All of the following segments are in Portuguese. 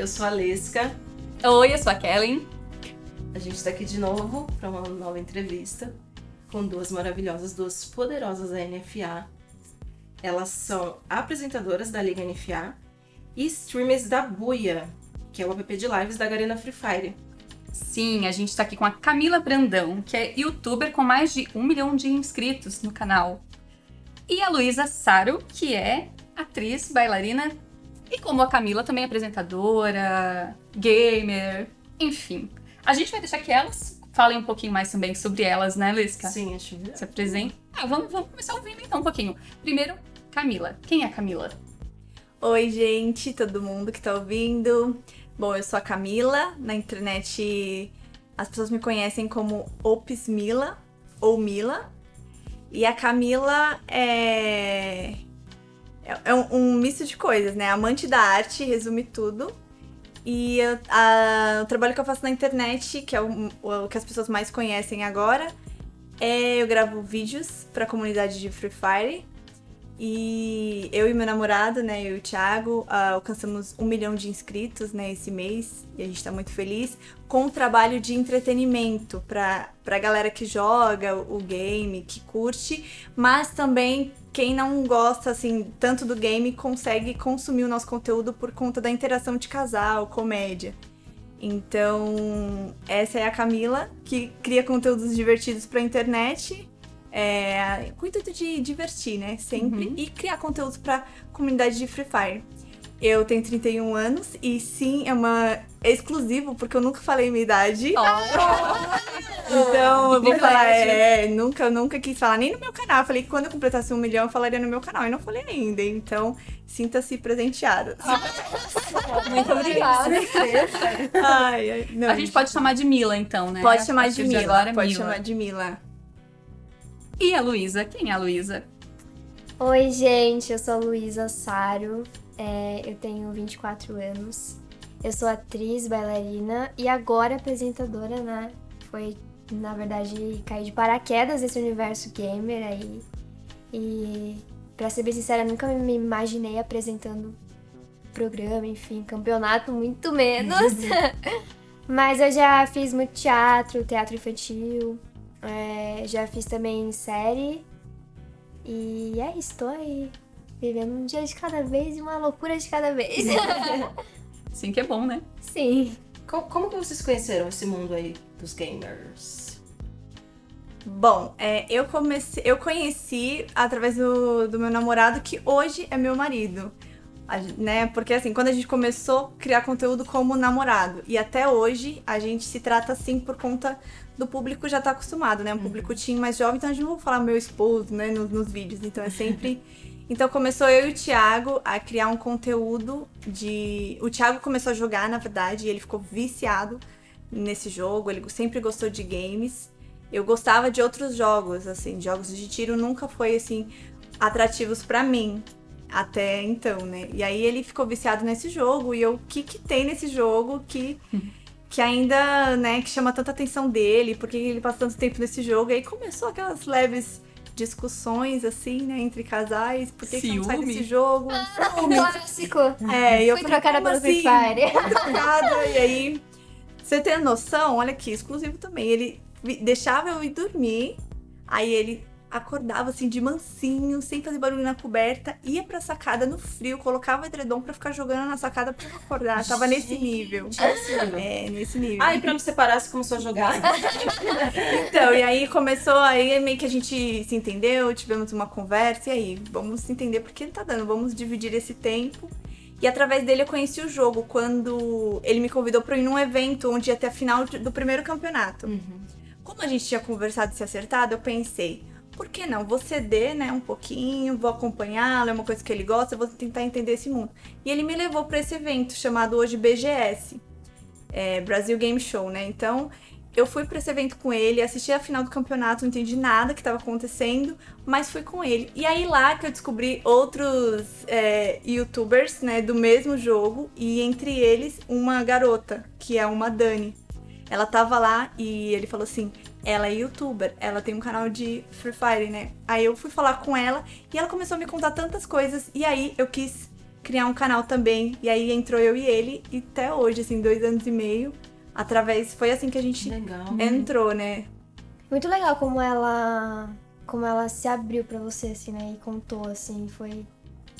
Eu sou a Lesca. Oi, eu sou a Kellen. A gente está aqui de novo para uma nova entrevista com duas maravilhosas, duas poderosas da NFA. Elas são apresentadoras da Liga NFA e streamers da Buia, que é o app de lives da Garena Free Fire. Sim, a gente tá aqui com a Camila Brandão, que é youtuber com mais de um milhão de inscritos no canal. E a Luísa Saro, que é atriz, bailarina e como a Camila também é apresentadora, gamer, enfim. A gente vai deixar que elas falem um pouquinho mais também sobre elas, né, Lisca? Sim, acho que Se apresentem. Ah, vamos, vamos começar ouvindo então um pouquinho. Primeiro, Camila. Quem é a Camila? Oi, gente, todo mundo que tá ouvindo. Bom, eu sou a Camila. Na internet as pessoas me conhecem como Ops Mila ou Mila. E a Camila é. É um, um misto de coisas, né? Amante da arte, resume tudo. E a- o trabalho que eu faço na internet, que é o, o que as pessoas mais conhecem agora, é eu gravo vídeos pra comunidade de Free Fire. E eu e meu namorado, né, eu e o Thiago, ah, alcançamos um milhão de inscritos, né, esse mês. E a gente tá muito feliz. Com o trabalho de entretenimento pra, pra galera que joga o game, que curte. Mas também quem não gosta, assim, tanto do game, consegue consumir o nosso conteúdo por conta da interação de casal, comédia. Então, essa é a Camila, que cria conteúdos divertidos pra internet. É, com o intuito de divertir, né? Sempre. E criar conteúdos pra comunidade de Free Fire. Eu tenho 31 anos e sim, é uma. É exclusivo, porque eu nunca falei minha idade. Então eu vou falar, é, nunca, nunca quis falar nem no meu canal. Eu falei que quando eu completasse um milhão, eu falaria no meu canal. E não falei ainda. Então, sinta-se presenteada. Muito obrigada. Ai, ai, não, A gente pode chamar de Mila, então, né? pode chamar de Mila. agora, pode Mila. chamar de Mila. E a Luísa? Quem é a Luísa? Oi, gente, eu sou a Luísa Saro, é, eu tenho 24 anos, eu sou atriz, bailarina e agora apresentadora, né? Foi, na verdade, cair de paraquedas nesse universo gamer aí. E, pra ser bem sincera, nunca me imaginei apresentando programa, enfim, campeonato, muito menos. Mas eu já fiz muito teatro, teatro infantil, é, já fiz também série. E é isso, tô aí. Vivendo um dia de cada vez e uma loucura de cada vez. Sim, que é bom, né? Sim. Co- Como que vocês conheceram esse mundo aí dos gamers? Bom, é, eu comecei, eu conheci através do, do meu namorado, que hoje é meu marido. Né? Porque assim, quando a gente começou a criar conteúdo como namorado, e até hoje a gente se trata assim por conta do público já tá acostumado, né? Um público teen mais jovem, então a gente não vai falar meu esposo, né, nos, nos vídeos. Então é sempre. Então começou eu e o Thiago a criar um conteúdo de. O Thiago começou a jogar, na verdade, e ele ficou viciado nesse jogo, ele sempre gostou de games. Eu gostava de outros jogos, assim, jogos de tiro nunca foi assim atrativos pra mim até então, né? E aí ele ficou viciado nesse jogo e eu, o que que tem nesse jogo que que ainda, né, que chama tanta atenção dele, por que ele passa tanto tempo nesse jogo? E aí começou aquelas leves discussões assim, né, entre casais, por que, que não sai desse jogo? Clássico. É, e eu Fui falei, trocada como pelo Free assim? Fire. trocada. E aí, você tem noção, olha aqui, exclusivo também. Ele deixava eu ir dormir, aí ele acordava assim de mansinho, sem fazer barulho na coberta, ia pra sacada no frio, colocava o edredom pra ficar jogando na sacada pra eu acordar. Tava nesse nível. É, nesse nível. Ah, e pra não separar, você começou a jogar? Então, e aí começou, aí meio que a gente se entendeu, tivemos uma conversa, e aí, vamos se entender porque não tá dando, vamos dividir esse tempo. E através dele eu conheci o jogo, quando ele me convidou pra ir num evento onde ia ter a final do primeiro campeonato. Como a gente tinha conversado e se acertado, eu pensei, por que não? Vou ceder, né, um pouquinho, vou acompanhá-lo, é uma coisa que ele gosta, vou tentar entender esse mundo. E ele me levou pra esse evento chamado hoje BGS, é, Brasil Game Show, né? Então, eu fui pra esse evento com ele, assisti a final do campeonato, não entendi nada que tava acontecendo, mas fui com ele. E aí lá que eu descobri outros é, youtubers, né, do mesmo jogo, e entre eles uma garota, que é uma Dani. Ela tava lá e ele falou assim: ela é youtuber, ela tem um canal de Free Fire, né? Aí eu fui falar com ela e ela começou a me contar tantas coisas, e aí eu quis criar um canal também. E aí entrou eu e ele, e até hoje, assim, dois anos e meio, através. Foi assim que a gente Legal. entrou, né? Muito legal como ela como ela se abriu pra você assim, né, e contou assim, foi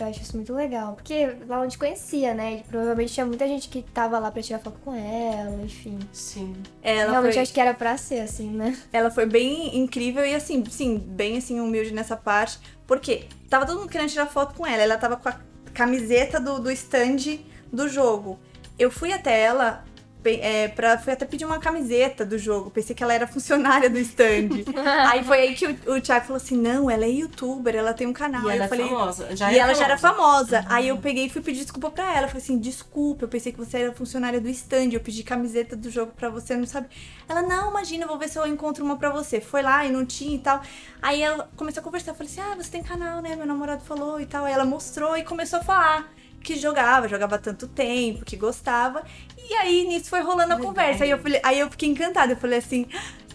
eu acho isso muito legal, porque lá onde conhecia, né? E provavelmente tinha muita gente que tava lá pra tirar foto com ela, enfim. Sim. Ela Realmente foi, acho que era pra ser assim, né? ela foi bem incrível e assim, sim, bem assim, humilde nessa parte. Porque tava todo mundo querendo tirar foto com ela. Ela tava com a camiseta do, do stand do jogo. Eu fui até ela. É, pra, fui até pedir uma camiseta do jogo. Pensei que ela era funcionária do stand. aí foi aí que o, o Thiago falou assim: não, ela é youtuber, ela tem um canal. E Aí ela eu é falei, famosa. Já e é ela já era famosa. famosa. Aí eu peguei e fui pedir desculpa pra ela. Falei assim, desculpa, eu pensei que você era funcionária do stand. Eu pedi camiseta do jogo pra você, não sabe? Ela, não, imagina, eu vou ver se eu encontro uma pra você. Foi lá e não tinha e tal. Aí ela começou a conversar. Eu falei assim, ah, você tem canal, né? Meu namorado falou e tal. Aí ela mostrou e começou a falar que jogava, jogava tanto tempo, que gostava. E aí nisso foi rolando a conversa. Aí eu, falei, aí eu fiquei encantada. Eu falei assim,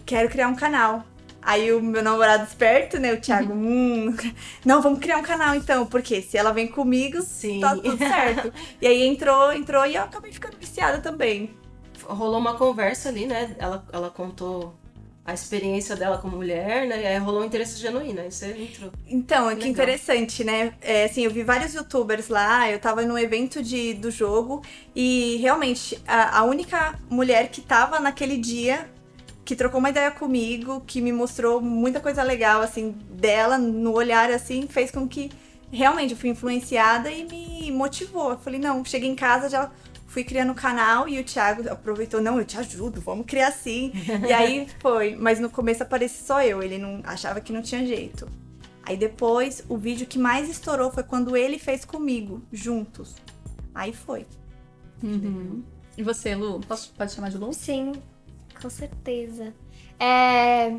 quero criar um canal. Aí o meu namorado esperto, né, o Thiago, hum, não, vamos criar um canal então, porque se ela vem comigo, Sim. tá tudo certo. e aí entrou, entrou e eu acabei ficando viciada também. Rolou uma conversa ali, né? Ela, ela contou a experiência dela como mulher, né? E aí rolou um interesse genuíno. Aí você entrou. Então, que Legal. interessante, né? É, assim, eu vi vários youtubers lá, eu tava no evento de, do jogo e realmente a, a única mulher que tava naquele dia, que trocou uma ideia comigo, que me mostrou muita coisa legal, assim, dela, no olhar, assim, fez com que realmente eu fui influenciada e me motivou. Eu falei, não, cheguei em casa, já fui criando o canal e o Thiago aproveitou, não, eu te ajudo, vamos criar assim. e aí foi, mas no começo aparecia só eu, ele não achava que não tinha jeito. Aí depois, o vídeo que mais estourou foi quando ele fez comigo, juntos. Aí foi. E você, Lu? Posso, pode chamar de Lu? Sim, com certeza. É...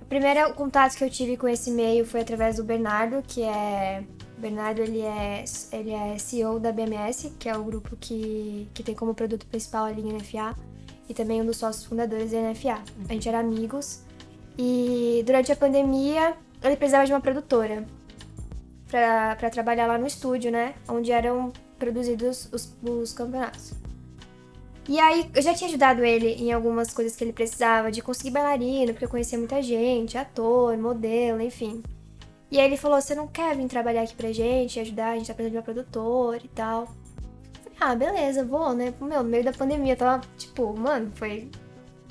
O primeiro contato que eu tive com esse meio foi através do Bernardo, que é... Bernardo, ele é, ele é CEO da BMS, que é o grupo que, que tem como produto principal a linha NFA, e também um dos sócios fundadores da NFA. A gente era amigos, e durante a pandemia, ele precisava de uma produtora pra trabalhar lá no estúdio, né? Onde eram produzidos os, os campeonatos. E aí, eu já tinha ajudado ele em algumas coisas que ele precisava, de conseguir bailarino, porque eu conhecia muita gente, ator, modelo, enfim. E aí ele falou, você não quer vir trabalhar aqui pra gente, ajudar, a gente tá precisando de uma produtora e tal. Falei, ah, beleza, vou, né? Meu, no meio da pandemia, tava, tipo, mano, foi...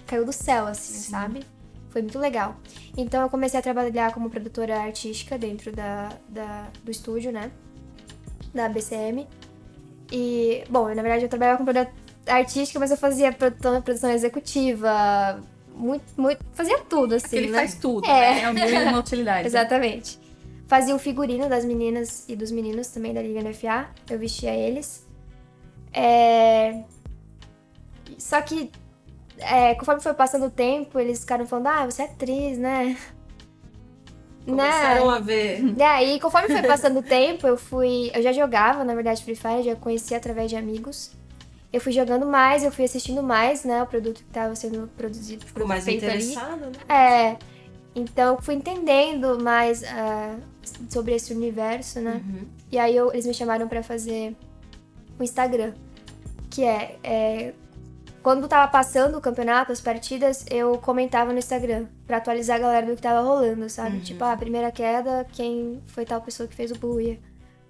Caiu do céu, assim, Sim. sabe? Foi muito legal. Então eu comecei a trabalhar como produtora artística dentro da, da, do estúdio, né? Da BCM. E, bom, eu, na verdade eu trabalhava com produtora artística, mas eu fazia produção, produção executiva, muito, muito, fazia tudo, assim, Porque ele né? faz tudo, É. né? É uma utilidade. Exatamente. Fazia o figurino das meninas e dos meninos também da Liga NFA. Eu vestia eles. É... Só que, é, conforme foi passando o tempo, eles ficaram falando, ah, você é atriz, né? Começaram né? a ver. E aí, conforme foi passando o tempo, eu fui. Eu já jogava, na verdade, Free Fire, já conhecia através de amigos. Eu fui jogando mais, eu fui assistindo mais, né? O produto que estava sendo produzido, Ficou mais feito ali. né? É. Então, eu fui entendendo mais ah, sobre esse universo, né? Uhum. E aí, eu- eles me chamaram pra fazer o Instagram. Que é, é, Quando tava passando o campeonato, as partidas, eu comentava no Instagram. Pra atualizar a galera do que tava rolando, sabe? Uhum. Tipo, ah, a primeira queda, quem foi tal pessoa que fez o buia.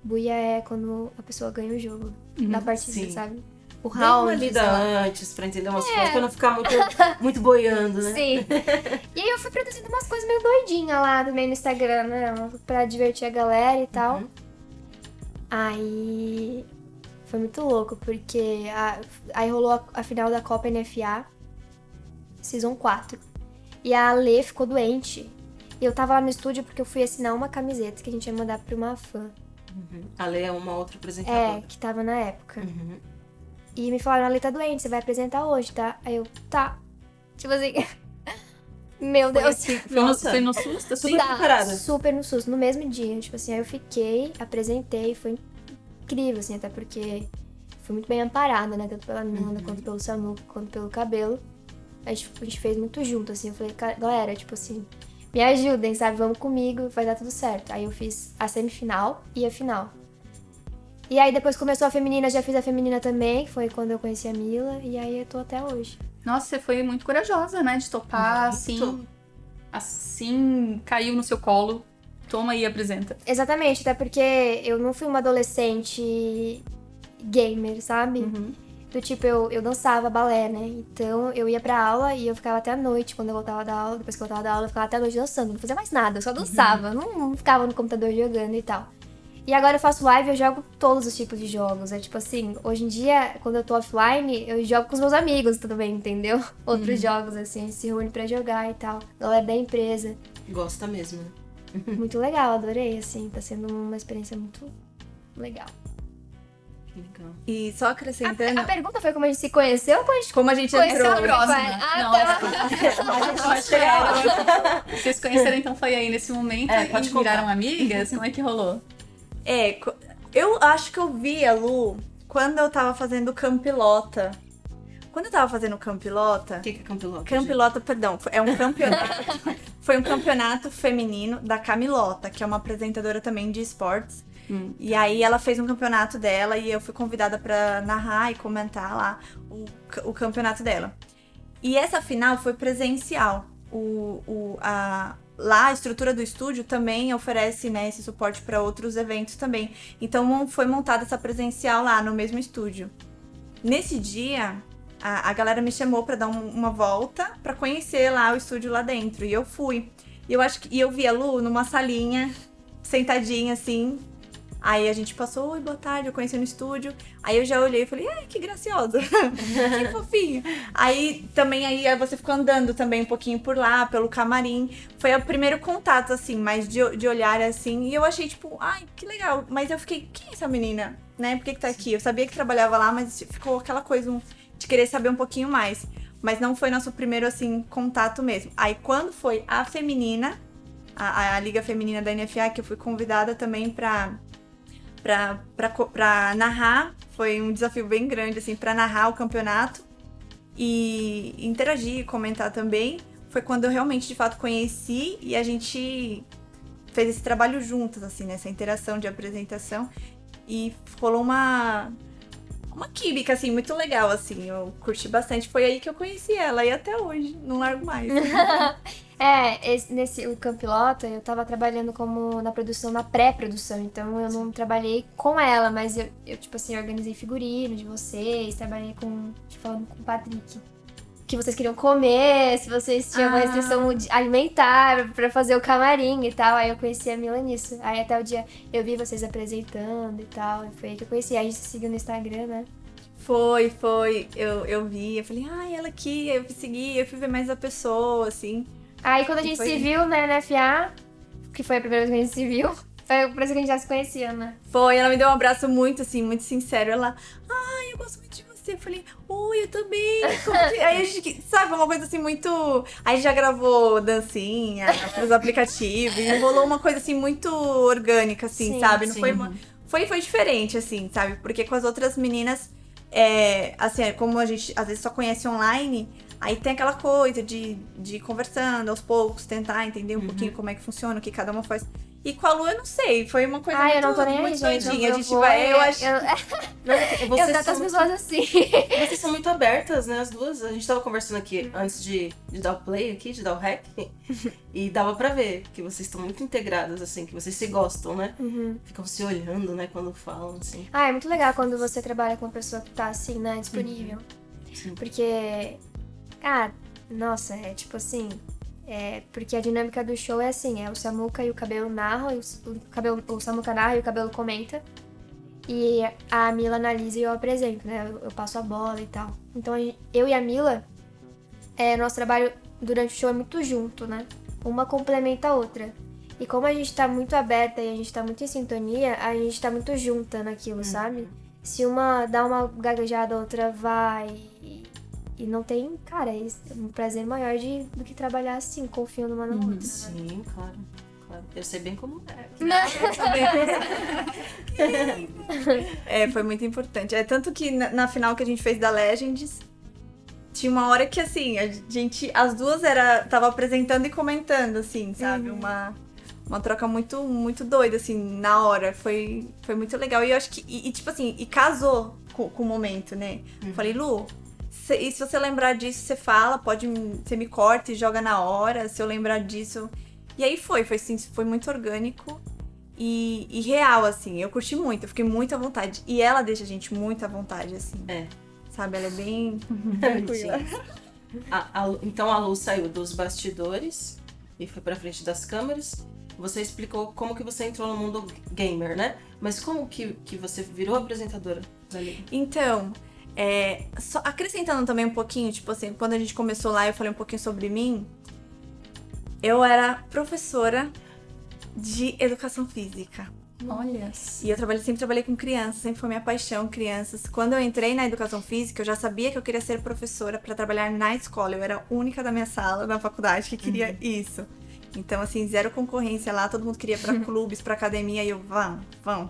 Buia é quando a pessoa ganha o jogo na partida, sim. sabe? O Dá uma lida antes pra entender umas coisas, pra não ficar muito, muito boiando, né? Sim. E aí eu fui produzindo umas coisas meio doidinhas lá também no Instagram, né? Pra divertir a galera e tal. Uhum. Aí foi muito louco, porque a- aí rolou a, a final da Copa NFA, Season 4. E a Ale ficou doente. E eu tava lá no estúdio porque eu fui assinar uma camiseta que a gente ia mandar pra uma fã. Uhum. A Lê é uma outra É, apresentadora. que tava na época. Uhum. E me falaram, a Ale tá doente, você vai apresentar hoje, tá? Aí eu, tá. Tipo assim. Meu Foi Deus. assim, Foi no, foi no susto? assim? super Tá, preparada. Super no susto, no mesmo dia. Tipo assim, aí eu fiquei, apresentei, foi incrível, assim, até porque fui muito bem amparada, né? Tanto pela Nanda, Uhum. quanto pelo Samu, quanto pelo cabelo. A gente, a gente fez muito junto, assim. Eu falei, "Ca- galera, tipo assim, me ajudem, sabe? Vamos comigo, vai dar tudo certo. Aí eu fiz a semifinal e a final. E aí depois começou a feminina, já fiz a feminina também, que foi quando eu conheci a Mila, e aí eu tô até hoje. Nossa, você foi muito corajosa, né? De topar, assim, assim, caiu no seu colo. Toma aí, apresenta. Exatamente, até porque eu não fui uma adolescente gamer, sabe? Do tipo, eu, eu dançava balé, né? Então eu ia pra aula e eu ficava até a noite quando eu voltava da aula. Depois que eu voltava da aula, eu ficava até a noite dançando. Não fazia mais nada, eu só dançava. Não, não ficava no computador jogando e tal. E agora eu faço live e eu jogo todos os tipos de jogos. É tipo assim, hoje em dia, quando eu tô offline, eu jogo com os meus amigos também, entendeu? Outros jogos, assim, a gente se reúne pra jogar e tal. Galera da empresa. Gosta mesmo, né? Muito legal, adorei, assim. Tá sendo uma experiência muito legal. Que legal. E só A, acrescentando, a pergunta foi como a gente se conheceu ou como a gente como a gente conheceu entrou. a próxima? Ah, Não, tá. Vocês conheceram então foi aí nesse momento É, e contar. viraram amigas? Como é que rolou? É, eu acho que eu vi a Lu quando eu tava fazendo Campilota. Quando eu tava fazendo Campilota, O que, que é Campilota? Campilota, perdão, foi- é um campeonato. foi um campeonato feminino da Camilota, que é uma apresentadora também de esportes. Hum. E aí ela fez um campeonato dela e eu fui convidada pra narrar e comentar lá o, o campeonato dela. E essa final foi presencial. O, o, a, lá a estrutura do estúdio também oferece né, esse suporte para outros eventos também. Então foi montada essa presencial lá no mesmo estúdio. Nesse dia, a, a galera me chamou pra dar um- uma volta pra conhecer lá o estúdio lá dentro. E eu fui. E eu acho que e eu vi a Lu numa salinha, sentadinha assim. Aí a gente passou, oi, boa tarde, eu conheci no estúdio. Aí eu já olhei e falei, ai, que graciosa, que fofinho. Aí também aí você ficou andando também um pouquinho por lá, pelo camarim. Foi o primeiro contato, assim, mais de, de olhar assim. E eu achei, tipo, ai, que legal. Mas eu fiquei, quem é essa menina? Né? Por que, que tá aqui? Eu sabia que trabalhava lá, mas ficou aquela coisa de querer saber um pouquinho mais. Mas não foi nosso primeiro, assim, contato mesmo. Aí quando foi a feminina, a, a Liga Feminina da NFA, que eu fui convidada também pra, pra narrar, foi um desafio bem grande, assim, pra narrar o campeonato e interagir, comentar também. Foi quando eu realmente, de fato, conheci e a gente fez esse trabalho juntas, assim, nessa interação de apresentação. E rolou uma, uma química, assim, muito legal, assim. Eu curti bastante. Foi aí que eu conheci ela e até hoje, não largo mais. É, esse- nesse o Campilota, eu tava trabalhando como na produção, na pré-produção, então eu não trabalhei com ela, mas eu, eu, tipo assim, organizei figurino de vocês, trabalhei com, tipo, falando com o Patrick. Que vocês queriam comer, se vocês tinham uma Ah. restrição de- alimentar pra fazer o camarim e tal. Aí eu conheci a Mila nisso. Aí até o dia eu vi vocês apresentando e tal. E foi aí que eu conheci. Aí a gente se seguiu no Instagram, né? Foi, foi. Eu, eu vi, eu falei, ai, ela aqui. Eu fui seguir, eu fui ver mais a pessoa, assim. Aí quando a gente Foi se viu na NFA, que foi a primeira vez que a gente se viu, foi por isso que a gente já se conhecia, né? Foi, ela me deu um abraço muito, assim, muito sincero. Ela, ai, eu gosto muito de você. Eu falei, oi, eu também. Aí a gente, sabe, uma coisa assim muito. Aí já gravou dancinha pros aplicativos. Rolou uma coisa assim muito orgânica, assim, Sim, sabe? Não sim. foi uma. Foi, foi diferente, assim, sabe? Porque com as outras meninas, é, assim, como a gente às vezes só conhece online, aí tem aquela coisa de, de ir conversando aos poucos, tentar entender um pouquinho como é que funciona, o que cada uma faz. E com a Lu, eu não sei, foi uma coisa Ai, muito, eu não tô nem muito doidinha. A gente vou, vai, eu eu, acho. eu, eu trato as muito, pessoas assim. vocês são muito abertas, né? As duas. A gente tava conversando aqui antes de, de dar o play aqui, de dar o hack. e dava pra ver que vocês estão muito integradas, assim, que vocês se gostam, né? Uhum. Ficam se olhando, né, quando falam, assim. Ah, é muito legal quando você trabalha com uma pessoa que tá assim, né, disponível. Sim. Porque, ah, nossa, é tipo assim. É, porque a dinâmica do show é assim, é o Samuca e o cabelo narram, o, cabelo, o Samuca narra e o cabelo comenta. E a Mila analisa e eu apresento, né? Eu, eu passo a bola e tal. Então eu e a Mila, é, nosso trabalho durante o show é muito junto, né? Uma complementa a outra. E como a gente tá muito aberta e a gente tá muito em sintonia, a gente tá muito junta naquilo, sabe? Se uma dá uma gaguejada, a outra vai. E, não tem, cara, é um prazer maior de, do que trabalhar assim, confiando uma na outra. né? Sim, claro. claro. Eu sei bem como é. É, foi muito importante. É tanto que na, na final que a gente fez da Legends, tinha uma hora que assim, a gente, as duas era tava apresentando e comentando assim, sabe? Uma uma troca muito, muito doida, assim, na hora. Foi, foi muito legal. E eu acho que, e, e, tipo assim, e casou com, com o momento, né? Uhum. Falei, Lu, se, e se você lembrar disso, você fala, pode, você me corta e joga na hora, se eu lembrar disso. E aí foi, foi, assim, foi muito orgânico e, e real, assim. Eu curti muito, eu fiquei muito à vontade. E ela deixa a gente muito à vontade, assim. É. Sabe, ela é bem Bonitinho. A- a- então a Lu saiu dos bastidores e foi pra frente das câmeras. Você explicou como que você entrou no mundo gamer, né? Mas como que, que você virou apresentadora da Liga? Então, é, só acrescentando também um pouquinho, tipo assim, quando a gente começou lá, eu falei um pouquinho sobre mim. Eu era professora de educação física. Olha. E eu trabalhei, sempre trabalhei com crianças, sempre foi minha paixão, crianças. Quando eu entrei na educação física, eu já sabia que eu queria ser professora para trabalhar na escola. Eu era a única da minha sala, da faculdade, que queria isso. Então, assim, zero concorrência lá, todo mundo queria para clubes, para academia, e eu, vamos, vamos,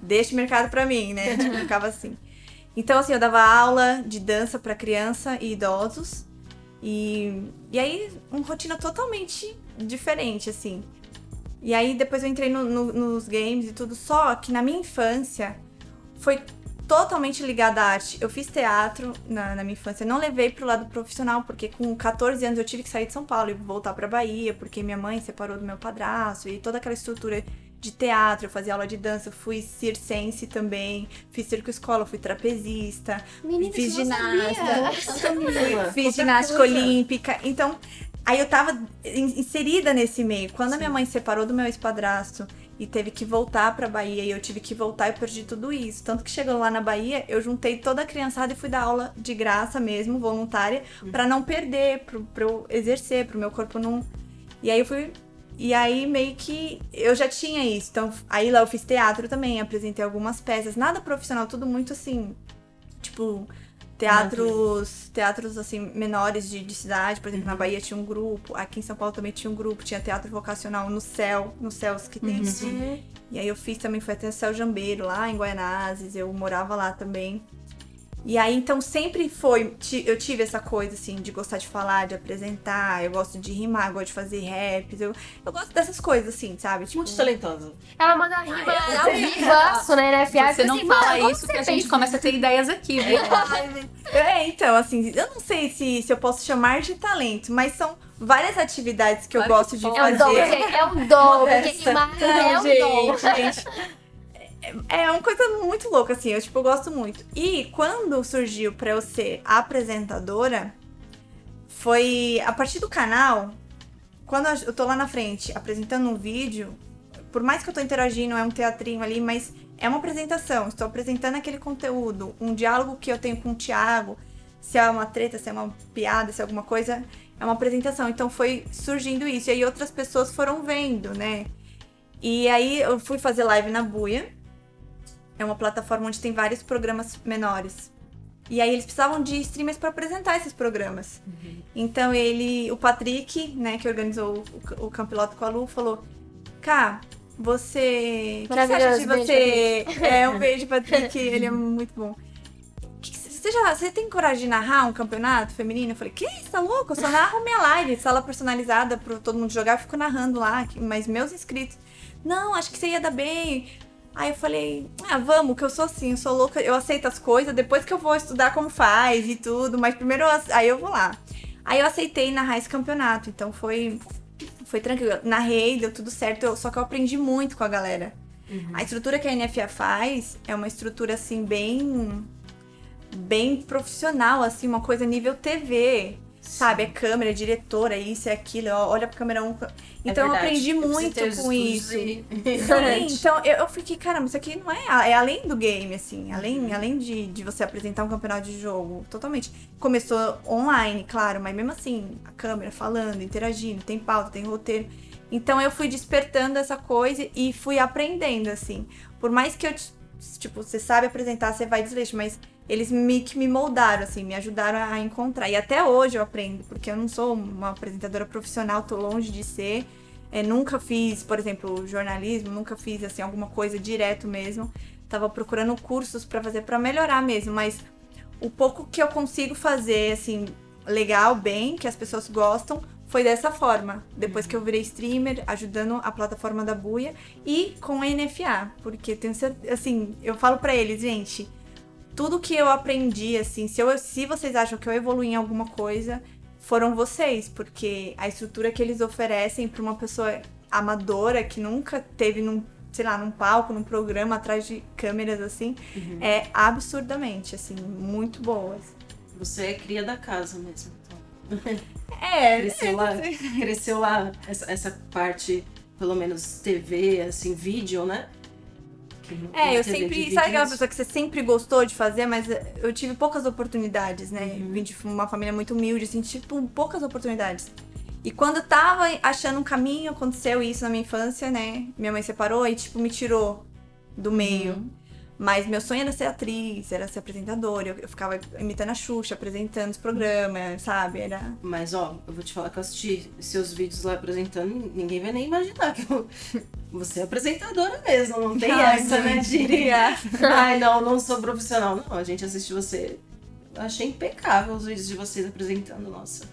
deixa o mercado para mim, né? Tipo, ficava assim. Então, assim, eu dava aula de dança para criança e idosos. E, e aí, uma rotina totalmente diferente, assim. E aí depois eu entrei no- no- nos games e tudo. Só que na minha infância foi totalmente ligada à arte. Eu fiz teatro na, na minha infância. Não levei pro lado profissional, porque com 14 anos eu tive que sair de São Paulo e voltar pra Bahia, porque minha mãe separou do meu padrasto e toda aquela estrutura de teatro, eu fazia aula de dança, eu fui circense também, fiz circo escola, fui trapezista, Menina, fiz ginasta, sabia. fiz ginástica olímpica. Então, aí eu tava in- inserida nesse meio. Quando a minha mãe separou do meu ex-padrasto e teve que voltar pra Bahia e eu tive que voltar, eu perdi tudo isso. Tanto que chegando lá na Bahia, eu juntei toda a criançada e fui dar aula de graça mesmo, voluntária, pra não perder, pro, pra eu exercer, pro meu corpo não. E aí eu fui. E aí meio que eu já tinha isso. Então, aí lá eu fiz teatro também, apresentei algumas peças, nada profissional, tudo muito assim, tipo, teatros, teatros assim menores de, de cidade, por exemplo, na Bahia tinha um grupo, aqui em São Paulo também tinha um grupo, tinha teatro vocacional no céu, no céus que tem. E aí eu fiz também, foi até o Céu Jambeiro, lá em Guaianazes, eu morava lá também. E aí, então, sempre foi. Eu tive essa coisa, assim, de gostar de falar, de apresentar. Eu gosto de rimar, gosto de fazer raps. Eu, eu gosto dessas coisas, assim, sabe? Tipo, Muito talentosa. Ela manda rima ao vivaço na NFA. Você não assim, fala mano, como isso você que a gente começa a ter ideias aqui, viu? É, então, assim, eu não sei se, se eu posso chamar de talento, mas são várias atividades que eu Claro que gosto de pode. É um dom, fazer. gente. É um dom. Porque rimar é um dom. gente, gente. É é uma coisa muito louca, assim, eu, tipo, gosto muito. E quando surgiu pra eu ser apresentadora, foi a partir do canal, quando eu tô lá na frente apresentando um vídeo, por mais que eu tô interagindo, é um teatrinho ali, mas é uma apresentação, estou apresentando aquele conteúdo, um diálogo que eu tenho com o Thiago, se é uma treta, se é uma piada, se é alguma coisa, é uma apresentação. Então foi surgindo isso, e aí outras pessoas foram vendo, né? E aí eu fui fazer live na Buia. É uma plataforma onde tem vários programas menores. E aí eles precisavam de streamers para apresentar esses programas. Então ele, o Patrick, né, que organizou o, o Campiloto com a Lu, falou: Cá, você. Que você acha de você. É, um beijo, Patrick, ele é muito bom. Que Você, já, você tem coragem de narrar um campeonato feminino? Eu falei, que isso, tá louco? Eu só narro minha live, sala personalizada pra todo mundo jogar, eu fico narrando lá, mas meus inscritos. Não, acho que você ia dar bem. Aí eu falei, ah, vamos, que eu sou assim, eu sou louca, eu aceito as coisas, depois que eu vou estudar como faz e tudo, mas primeiro eu, aí eu vou lá. Aí eu aceitei narrar esse campeonato, então foi, foi tranquilo. Narrei, deu tudo certo, eu- só que eu aprendi muito com a galera. A estrutura que a NFA faz é uma estrutura assim bem bem profissional, assim, uma coisa nível TV. Sabe, é câmera, é diretora, isso, é aquilo, ó, olha pra câmera 1. Um. Então eu verdade. aprendi Eu preciso muito os com isso. então eu, eu fiquei, caramba, isso aqui não é. É além do game, assim. Além, além de, de você apresentar um campeonato de jogo. Totalmente. Começou online, claro, mas mesmo assim, a câmera falando, interagindo, tem pauta, tem roteiro. Então eu fui despertando essa coisa e fui aprendendo, assim. Por mais que eu, tipo, você sabe apresentar, você vai desleixo, mas eles me, que me moldaram, assim, me ajudaram a encontrar. E até hoje eu aprendo, porque eu não sou uma apresentadora profissional, tô longe de ser. É, nunca fiz, por exemplo, jornalismo, nunca fiz assim alguma coisa direto mesmo. Tava procurando cursos pra fazer pra melhorar mesmo, mas o pouco que eu consigo fazer assim legal, bem, que as pessoas gostam, foi dessa forma. Depois que eu virei streamer, ajudando a plataforma da Buia e com a NFA. Porque tenho certeza, assim, eu falo pra eles, gente, tudo que eu aprendi, assim, se, eu, se vocês acham que eu evolui em alguma coisa, foram vocês, porque a estrutura que eles oferecem pra uma pessoa amadora que nunca teve num, sei lá, num palco, num programa atrás de câmeras assim, é absurdamente, assim, muito boas. Você é cria da casa mesmo. Então. É, Cresceu lá, cresceu lá essa, essa parte, pelo menos TV, assim, vídeo, né? Não É, eu sempre. Sabe aquela pessoa que você sempre gostou de fazer, mas eu tive poucas oportunidades, né? Uhum. Vim de uma família muito humilde, assim, tipo, poucas oportunidades. E quando eu tava achando um caminho, aconteceu isso na minha infância, né? Minha mãe separou e, tipo, me tirou do meio. Uhum. Mas meu sonho era ser atriz, era ser apresentadora. Eu, eu ficava imitando a Xuxa, apresentando os programas, sabe? Era. Mas, ó, eu vou te falar que eu assisti seus vídeos lá apresentando, ninguém vai nem imaginar que eu- você é apresentadora mesmo, não tem Ai, essa, né, obrigada. Ai, não, não sou profissional. Não, a gente assiste você. Eu achei impecável os vídeos de vocês apresentando, nossa.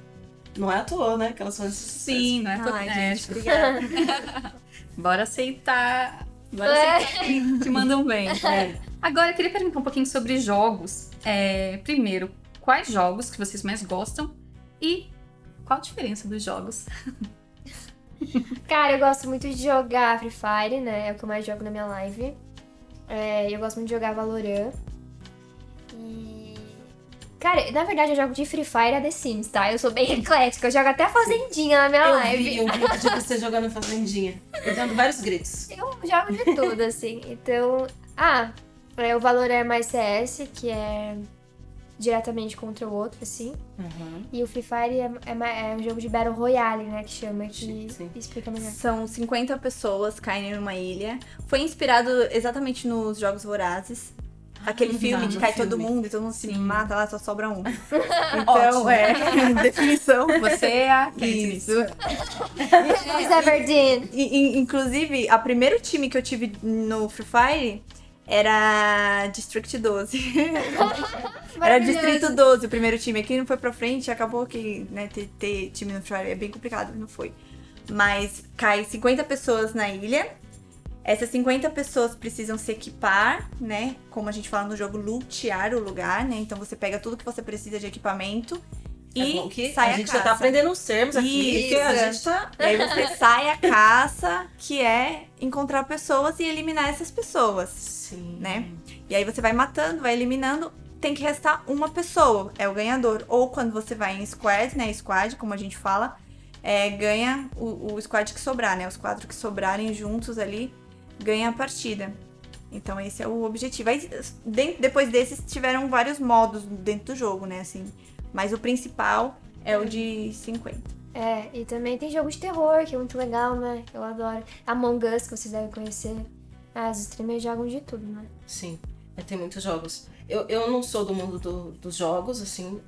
Não é à toa, né? Que elas são esse sucesso. Sim, não é, to- Ai, é, gente, obrigada. Bora aceitar. Bora É. te mandam bem. É. Agora, eu queria perguntar um pouquinho sobre jogos. É, primeiro, quais jogos que vocês mais gostam e qual a diferença dos jogos? Cara, eu gosto muito de jogar Free Fire, né? É o que eu mais jogo na minha live. É, eu gosto muito de jogar Valorant. E. Cara, na verdade eu jogo de Free Fire a The Sims, tá? Eu sou bem eclética, eu jogo até Fazendinha na minha Eu live. vi, eu vi de você jogando Fazendinha. Eu dando vários gritos. Eu jogo de tudo, assim. Então. Ah, é, o Valorant é mais CS, que é diretamente contra o outro, assim. Uhum. E o Free Fire é, é, é um jogo de Battle Royale, né? Que chama, que Sim, sim. explica melhor. São 50 pessoas caindo numa ilha. Foi inspirado exatamente nos Jogos Vorazes. Aquele Ah, filme que no cai todo filme. mundo e todo mundo se Sim. mata lá, só sobra um. Ótimo. Então, é, definição. Você é a Katniss. Isso. Miss Everdeen. E, e, inclusive, o primeiro time que eu tive no Free Fire era District 12. era Distrito 12 o primeiro time. Aqui não foi pra frente, acabou que né, ter, ter time no Free Fire é bem complicado, não foi. Mas cai 50 pessoas na ilha. Essas 50 pessoas precisam se equipar, né? Como a gente fala no jogo, lutear o lugar, né? Então você pega tudo que você precisa de equipamento É e que sai a gente já caça. tá aprendendo os termos aqui, Isso. a gente tá. E aí você sai a caça, que é encontrar pessoas e eliminar essas pessoas, Sim. né? E aí você vai matando, vai eliminando, tem que restar uma pessoa, é o ganhador. Ou quando você vai em squad, né? Squad, como a gente fala, é, ganha o, o squad que sobrar, né? Os quatro que sobrarem juntos ali, ganha a partida. Então esse é o objetivo. Aí, de- depois desses tiveram vários modos dentro do jogo, né? Assim, mas o principal é o de 50. É, e também tem jogo de terror, que é muito legal, né? Eu adoro. Among Us, que vocês devem conhecer. Ah, os streamers jogam de tudo, né? Sim, é, tem muitos jogos. Eu, eu não sou do mundo do- dos jogos, assim.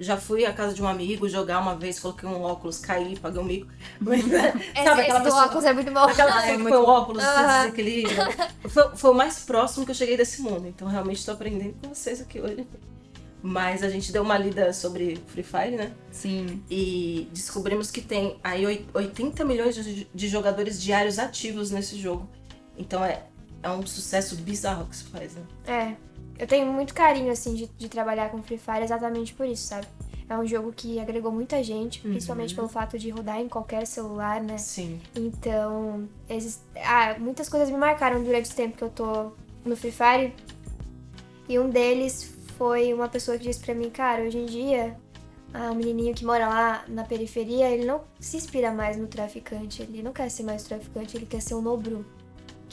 Já fui à casa de um amigo jogar uma vez, coloquei um óculos, caí, paguei um mico. Mas, Esse, sabe aquela pessoa, óculos é muito bom. aquela Ah, é pessoa que põe o óculos, Aham. se desequilibra. Foi, foi o mais próximo que eu cheguei desse mundo. Então, realmente, tô aprendendo com vocês aqui hoje. Mas a gente deu uma lida sobre Free Fire, né? Sim. E descobrimos que tem aí oi- 80 milhões de, de jogadores diários ativos nesse jogo. Então é, é um sucesso bizarro que se faz, né? É, eu tenho muito carinho, assim, de, de trabalhar com Free Fire exatamente por isso, sabe? É um jogo que agregou muita gente, principalmente pelo fato de rodar em qualquer celular, né? Sim. Então, exis- ah, muitas coisas me marcaram durante o tempo que eu tô no Free Fire. E um deles foi uma pessoa que disse pra mim, cara, hoje em dia, ah, o menininho que mora lá na periferia, ele não se inspira mais no traficante. Ele não quer ser mais traficante, ele quer ser um Nobru,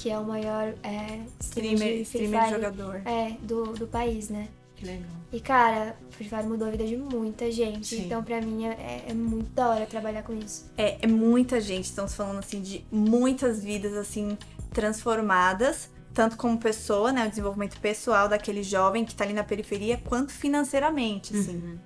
que é o maior é, streamer, Streamer, streamer Fire jogador. é, do, do país, né? Que legal. E, cara, Free Fire mudou a vida de muita gente. Sim. Então, pra mim, é, é muito da hora trabalhar com isso. É, é muita gente, estamos falando assim de muitas vidas assim transformadas, tanto como pessoa, né, o desenvolvimento pessoal daquele jovem que tá ali na periferia, quanto financeiramente, assim. Uhum.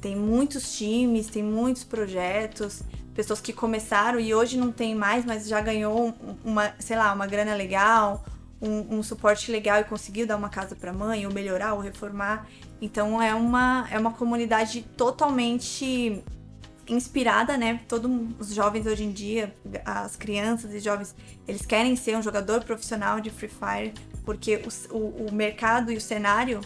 Tem muitos times, tem muitos projetos, pessoas que começaram e hoje não tem mais, mas já ganhou um- uma, sei lá, uma grana legal, um, um suporte legal e conseguiu dar uma casa para mãe, ou melhorar, ou reformar. Então é uma, é uma comunidade totalmente inspirada, né? Todos os jovens hoje em dia, as crianças e jovens, eles querem ser um jogador profissional de Free Fire, porque o, o, o mercado e o cenário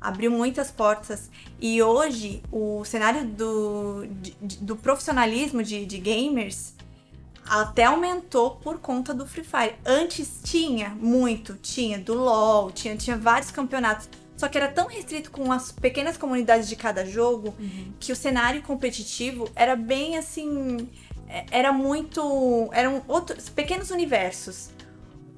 abriu muitas portas. E hoje, o cenário do, de, do profissionalismo de, de gamers até aumentou por conta do Free Fire. Antes tinha muito, tinha do LoL, tinha, tinha vários campeonatos. Só que era tão restrito com as pequenas comunidades de cada jogo uhum. que o cenário competitivo era bem assim. É, era muito. Eram outros pequenos universos.